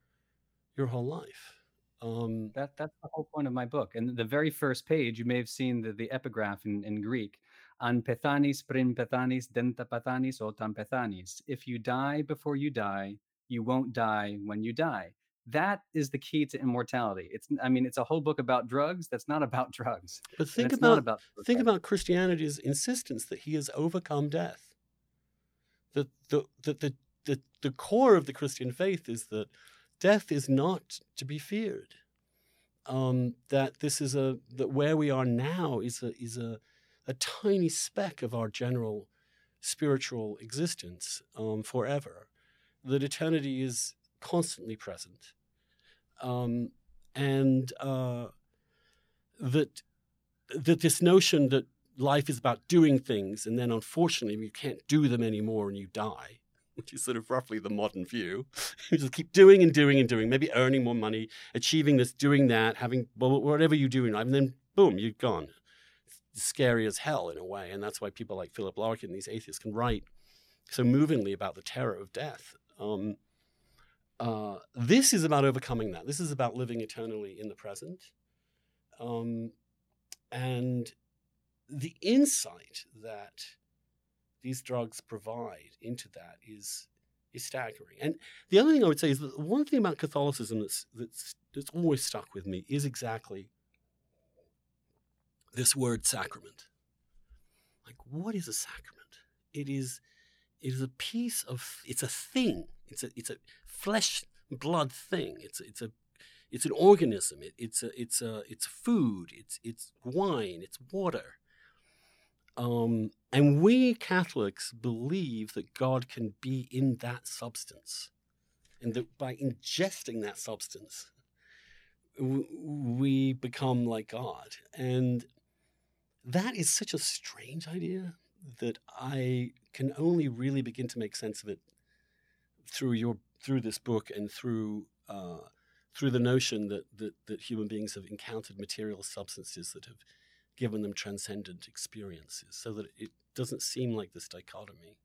your whole life. Um, that that's the whole point of my book. And the very first page, you may have seen the, the epigraph in, in Greek. An pethanis prim pethanis denta pethanis otam pethanis. If you die before you die, you won't die when you die that is the key to immortality. It's I mean it's a whole book about drugs that's not about *laughs* drugs. But think about, about think about Christianity's insistence that he has overcome death. That the, the the the the core of the Christian faith is that death is not to be feared. Um, that this is a that where we are now is a is a a tiny speck of our general spiritual existence um, forever. That eternity is constantly present um, and uh, that that this notion that life is about doing things, and then unfortunately you can't do them anymore and you die, which is sort of roughly the modern view. *laughs* you just keep doing and doing and doing, maybe earning more money, achieving this, doing that, having whatever you do in life, and then boom, you're gone. It's scary as hell in a way, and that's why people like Philip Larkin, these atheists, can write so movingly about the terror of death. Um, uh, this is about overcoming that. This is about living eternally in the present. Um, and the insight that these drugs provide into that is is staggering. And the other thing I would say is that one thing about Catholicism that's that's that's always stuck with me is exactly this word sacrament. Like, what is a sacrament? It is it is a piece of it's a thing. It's a it's a flesh blood thing. It's it's a it's an organism. It, it's a it's a it's food. It's it's wine. It's water. Um, and we Catholics believe that God can be in that substance, and that by ingesting that substance, we become like God. And that is such a strange idea that I can only really begin to make sense of it through your through this book and through uh, through the notion that, that that human beings have encountered material substances that have given them transcendent experiences, so that it doesn't seem like this dichotomy.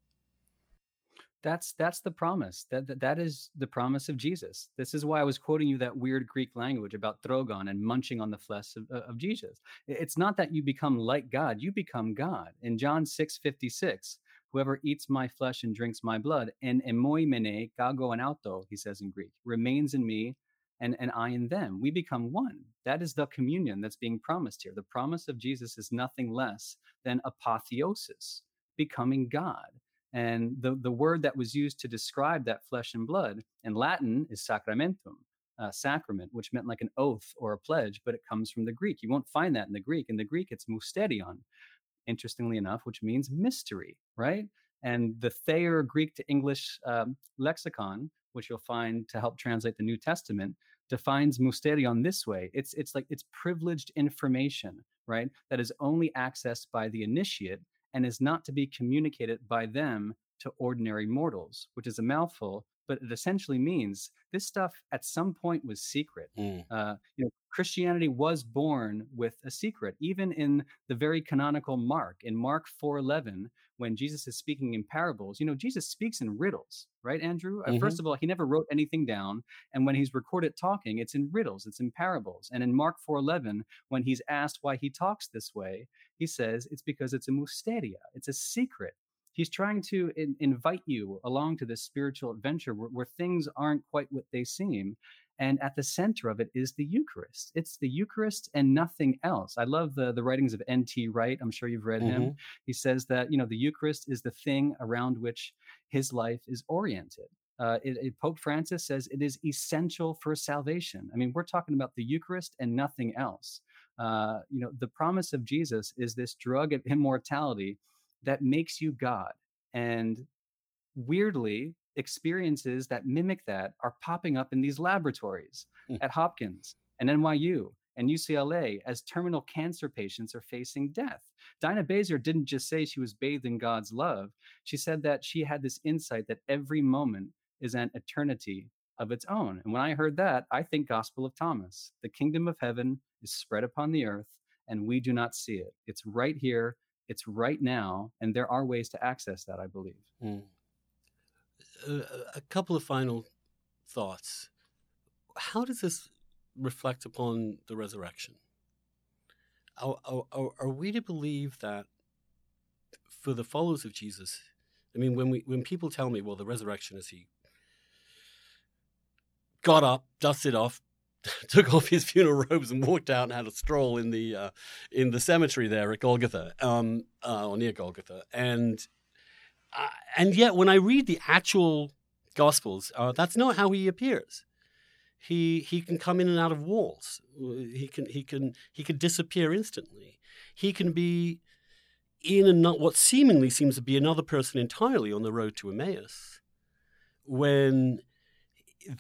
That's that's the promise. That, that that is the promise of Jesus. This is why I was quoting you that weird Greek language about trogon and munching on the flesh of, of Jesus. It's not that you become like God; you become God. In John six fifty six, Whoever eats my flesh and drinks my blood, and emoimene kago and auto, he says in Greek, remains in me and, and I in them. We become one. That is the communion that's being promised here. The promise of Jesus is nothing less than apotheosis, becoming God. And the, the word that was used to describe that flesh and blood in Latin is sacramentum, uh, sacrament, which meant like an oath or a pledge, but it comes from the Greek. You won't find that in the Greek. In the Greek, it's mysterion, interestingly enough, which means mystery, right? And the Thayer Greek to English um, lexicon, which you'll find to help translate the New Testament, defines mysterion this way. It's it's like it's privileged information, right? That is only accessed by the initiate and is not to be communicated by them to ordinary mortals, which is a mouthful, but it essentially means this stuff at some point was secret. Mm. Uh, you know, Christianity was born with a secret. Even in the very canonical Mark, in Mark 4:11, when Jesus is speaking in parables, you know, Jesus speaks in riddles, right, Andrew? Uh, mm-hmm. First of all, he never wrote anything down, and when he's recorded talking, it's in riddles, it's in parables. And in Mark 4:11, when he's asked why he talks this way, he says it's because it's a mysteria, it's a secret he's trying to in, invite you along to this spiritual adventure where, where, things aren't quite what they seem and at the center of it is the eucharist it's the eucharist and nothing else i love the the writings of nt wright i'm sure you've read mm-hmm. him he says that you know the eucharist is the thing around which his life is oriented uh, it, it, Pope Francis says it is essential for salvation. I mean, we're talking about the Eucharist and nothing else. Uh, you know, the promise of Jesus is this drug of immortality that makes you God. And weirdly, experiences that mimic that are popping up in these laboratories mm. at Hopkins and NYU and UCLA as terminal cancer patients are facing death. Dinah Bazer didn't just say she was bathed in God's love, she said that she had this insight that every moment is an eternity of its own. And when I heard that, I think Gospel of Thomas. The kingdom of heaven is spread upon the earth, and we do not see it. It's right here, it's right now, and there are ways to access that, I believe. Mm. A couple of final thoughts. How does this reflect upon the resurrection? Are, are, are, we to believe that for the followers of Jesus? I mean, when we when people tell me, well, the resurrection is he got up, dusted off, *laughs* took off his funeral robes, and walked out and had a stroll in the uh, in the cemetery there at Golgotha, um, uh, or near Golgotha, and uh, and yet when I read the actual Gospels, uh, that's not how he appears. He he can come in and out of walls. He can he can he can disappear instantly. He can be in and not what seemingly seems to be another person entirely on the road to Emmaus, when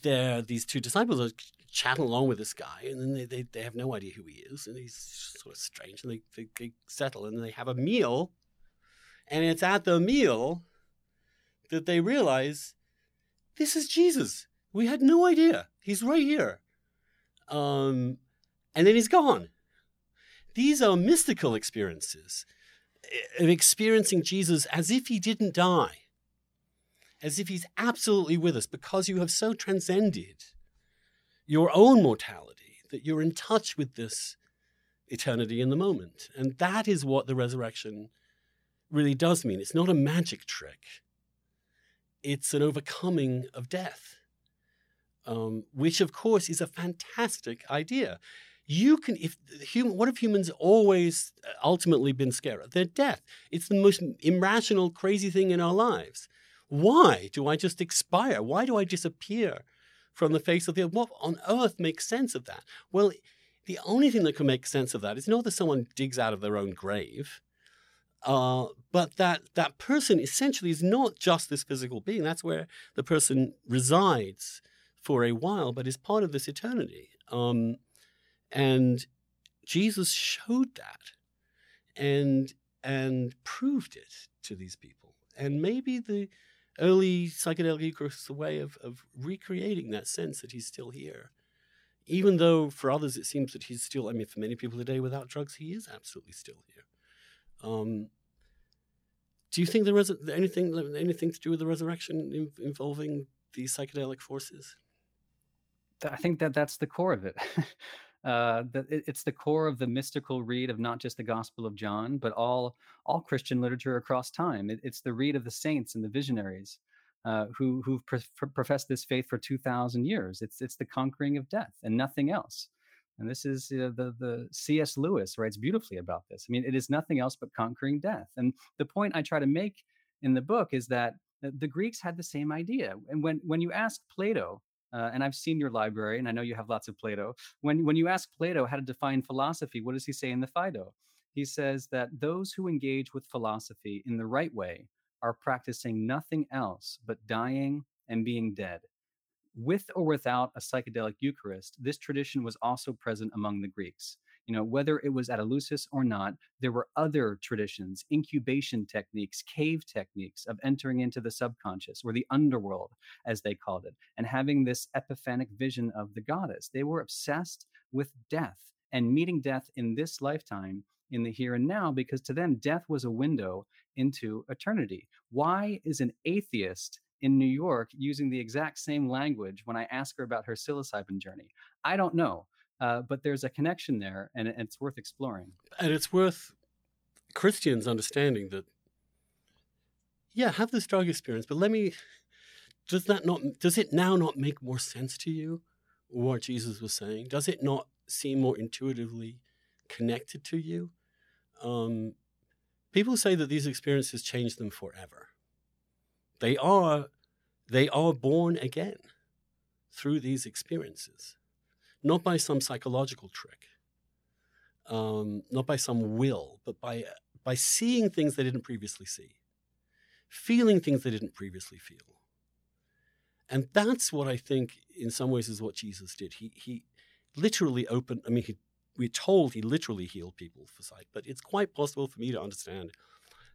there these two disciples are chatting along with this guy, and then they, they, they have no idea who he is, and he's sort of strange, and they, they, they settle, and they have a meal, and it's at the meal that they realize this is Jesus. We had no idea. He's right here. Um, and then he's gone. These are mystical experiences of experiencing Jesus as if he didn't die, as if he's absolutely with us because you have so transcended your own mortality that you're in touch with this eternity in the moment. And that is what the resurrection really does mean. It's not a magic trick, it's an overcoming of death um, which of course is a fantastic idea. You can, if human, what have humans always uh, ultimately been scared of? Their death. It's the most irrational, crazy thing in our lives. Why do I just expire? Why do I disappear from the face of the earth? What on earth makes sense of that? Well, the only thing that can make sense of that is not that someone digs out of their own grave, uh, but that that person essentially is not just this physical being. That's where the person resides for a while, but is part of this eternity. Um, and Jesus showed that and and proved it to these people. And maybe the early psychedelic Eucharist is a way of, of recreating that sense that he's still here. Even though for others it seems that he's still, I mean, for many people today without drugs, he is absolutely still here. Um, do you think there is anything anything to do with the resurrection involving these psychedelic forces? I think that that's the core of it. *laughs* uh, it, it's the core of the mystical read of not just the Gospel of John, but all all Christian literature across time. It, it's the read of the saints and the visionaries uh, who who've pre- professed this faith for two thousand years. It's it's the conquering of death and nothing else. And this is uh, the the C.S. Lewis writes beautifully about this. I mean, it is nothing else but conquering death. And the point I try to make in the book is that the Greeks had the same idea. And when when you ask Plato uh, and I've seen your library, and I know you have lots of Plato. When when you ask Plato how to define philosophy, what does he say in the Phaedo? He says that those who engage with philosophy in the right way are practicing nothing else but dying and being dead. With or without a psychedelic Eucharist, this tradition was also present among the Greeks. You know whether it was at eleusis or not there were other traditions incubation techniques cave techniques of entering into the subconscious or the underworld as they called it and having this epiphanic vision of the goddess. They were obsessed with death and meeting death in this lifetime in the here and now because to them death was a window into eternity. Why is an atheist in New York using the exact same language when I ask her about her psilocybin journey. I don't know. Uh, but there's a connection there, and it's worth exploring. And it's worth Christians understanding that, yeah, have this drug experience, but let me. Does that not? Does it now not make more sense to you what Jesus was saying? Does it not seem more intuitively connected to you? Um, people say that these experiences change them forever. They are, they are born again through these experiences not by some psychological trick, um, not by some will, but by, by seeing things they didn't previously see, feeling things they didn't previously feel. And that's what I think, in some ways, is what Jesus did. He, he literally opened, I mean, he we're told he literally healed people for sight, but it's quite possible for me to understand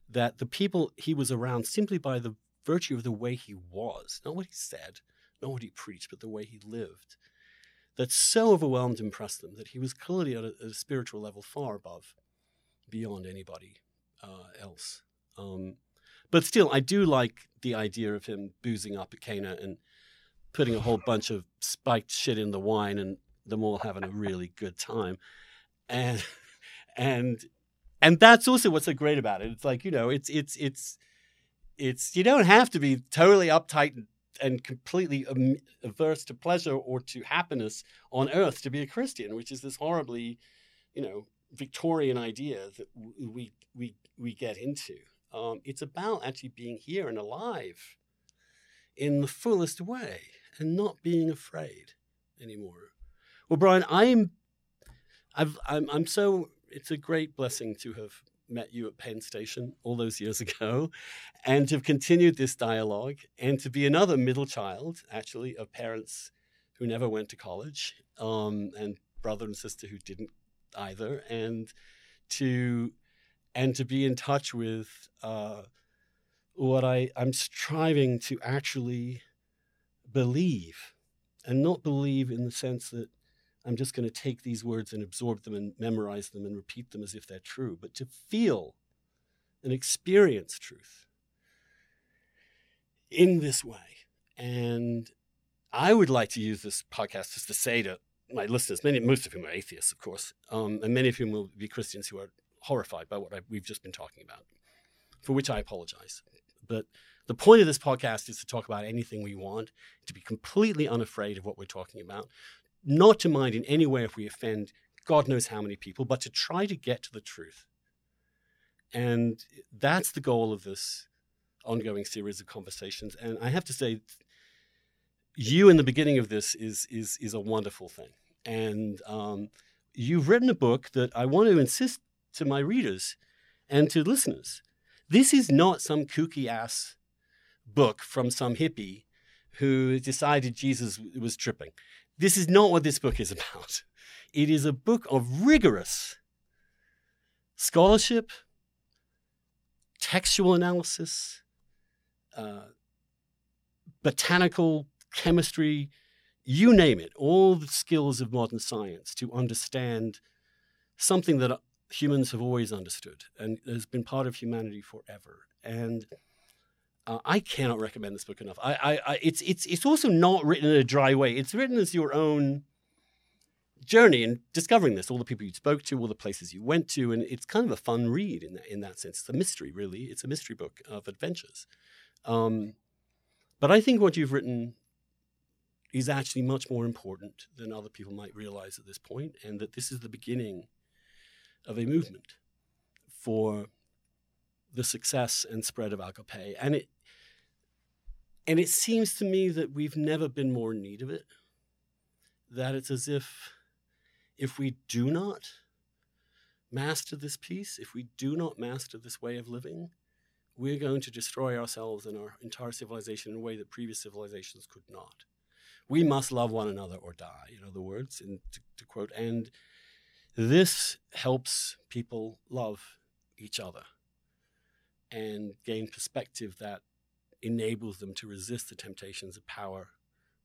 that the people he was around simply by the virtue of the way he was, not what he said, not what he preached, but the way he lived, that so overwhelmed and impressed them that he was clearly at a, at a spiritual level far above, beyond anybody uh, else. Um, but still, I do like the idea of him boozing up at Cana and putting a whole bunch of spiked shit in the wine and them all having a really good time. And *laughs* and and that's also what's so great about it. It's like, you know, it's it's it's it's you don't have to be totally uptight and, completely averse to pleasure or to happiness on earth to be a Christian, which is this horribly, you know, Victorian idea that we we we get into. Um, it's about actually being here and alive in the fullest way and not being afraid anymore. Well, Brian, I'm, I've, I'm, I'm so. It's a great blessing to have met you at Penn Station all those years *laughs* ago, and to have continued this dialogue, and to be another middle child, actually, of parents who never went to college, um, and brother and sister who didn't either, and to and to be in touch with uh, what I, I'm striving to actually believe, and not believe in the sense that I'm just going to take these words and absorb them and memorize them and repeat them as if they're true, but to feel and experience truth in this way. And I would like to use this podcast just to say to my listeners, many, most of whom are atheists, of course, um, and many of whom will be Christians who are horrified by what I, we've just been talking about, for which I apologize. But the point of this podcast is to talk about anything we want, to be completely unafraid of what we're talking about, not to mind in any way if we offend God knows how many people, but to try to get to the truth. And that's the goal of this ongoing series of conversations. And I have to say, you in the beginning of this is is is a wonderful thing. And um, you've written a book that I want to insist to my readers and to listeners. This is not some kooky ass book from some hippie who decided Jesus was tripping. This is not what this book is about. It is a book of rigorous scholarship, textual analysis, uh, botanical chemistry, you name it, all the skills of modern science to understand something that humans have always understood and has been part of humanity forever. And uh, I cannot recommend this book enough. I, I, I, it's, it's, it's also not written in a dry way. It's written as your own journey in discovering this, all the people you spoke to, all the places you went to, and it's kind of a fun read in that, in that sense. It's a mystery, really. It's a mystery book of adventures. Um, but I think what you've written is actually much more important than other people might realize at this point, and that this is the beginning of a movement for the success and spread of agape. And it and it seems to me that we've never been more in need of it. That it's as if if we do not master this peace, if we do not master this way of living, we're going to destroy ourselves and our entire civilization in a way that previous civilizations could not. We must love one another or die, in other words, and to, to quote, and this helps people love each other and gain perspective that enables them to resist the temptations of power,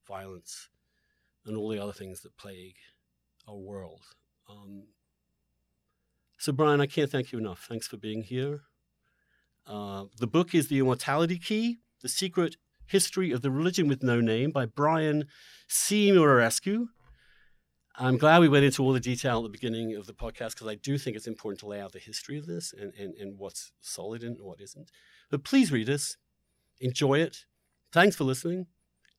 violence, and all the other things that plague our world. Um, so, Brian, I can't thank you enough. Thanks for being here. Uh, the book is The Immortality Key The Secret History of the Religion with No Name by Brian C. Muraresku. I'm glad we went into all the detail at the beginning of the podcast because I do think it's important to lay out the history of this and, and, and what's solid and what isn't. But please read this, enjoy it. Thanks for listening,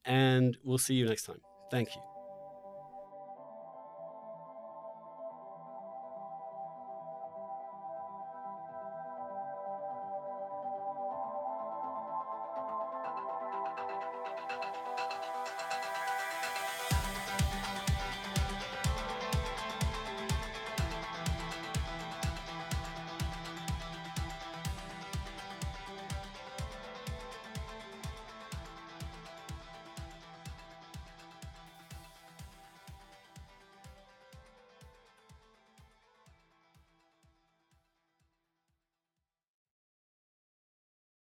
and we'll see you next time. Thank you.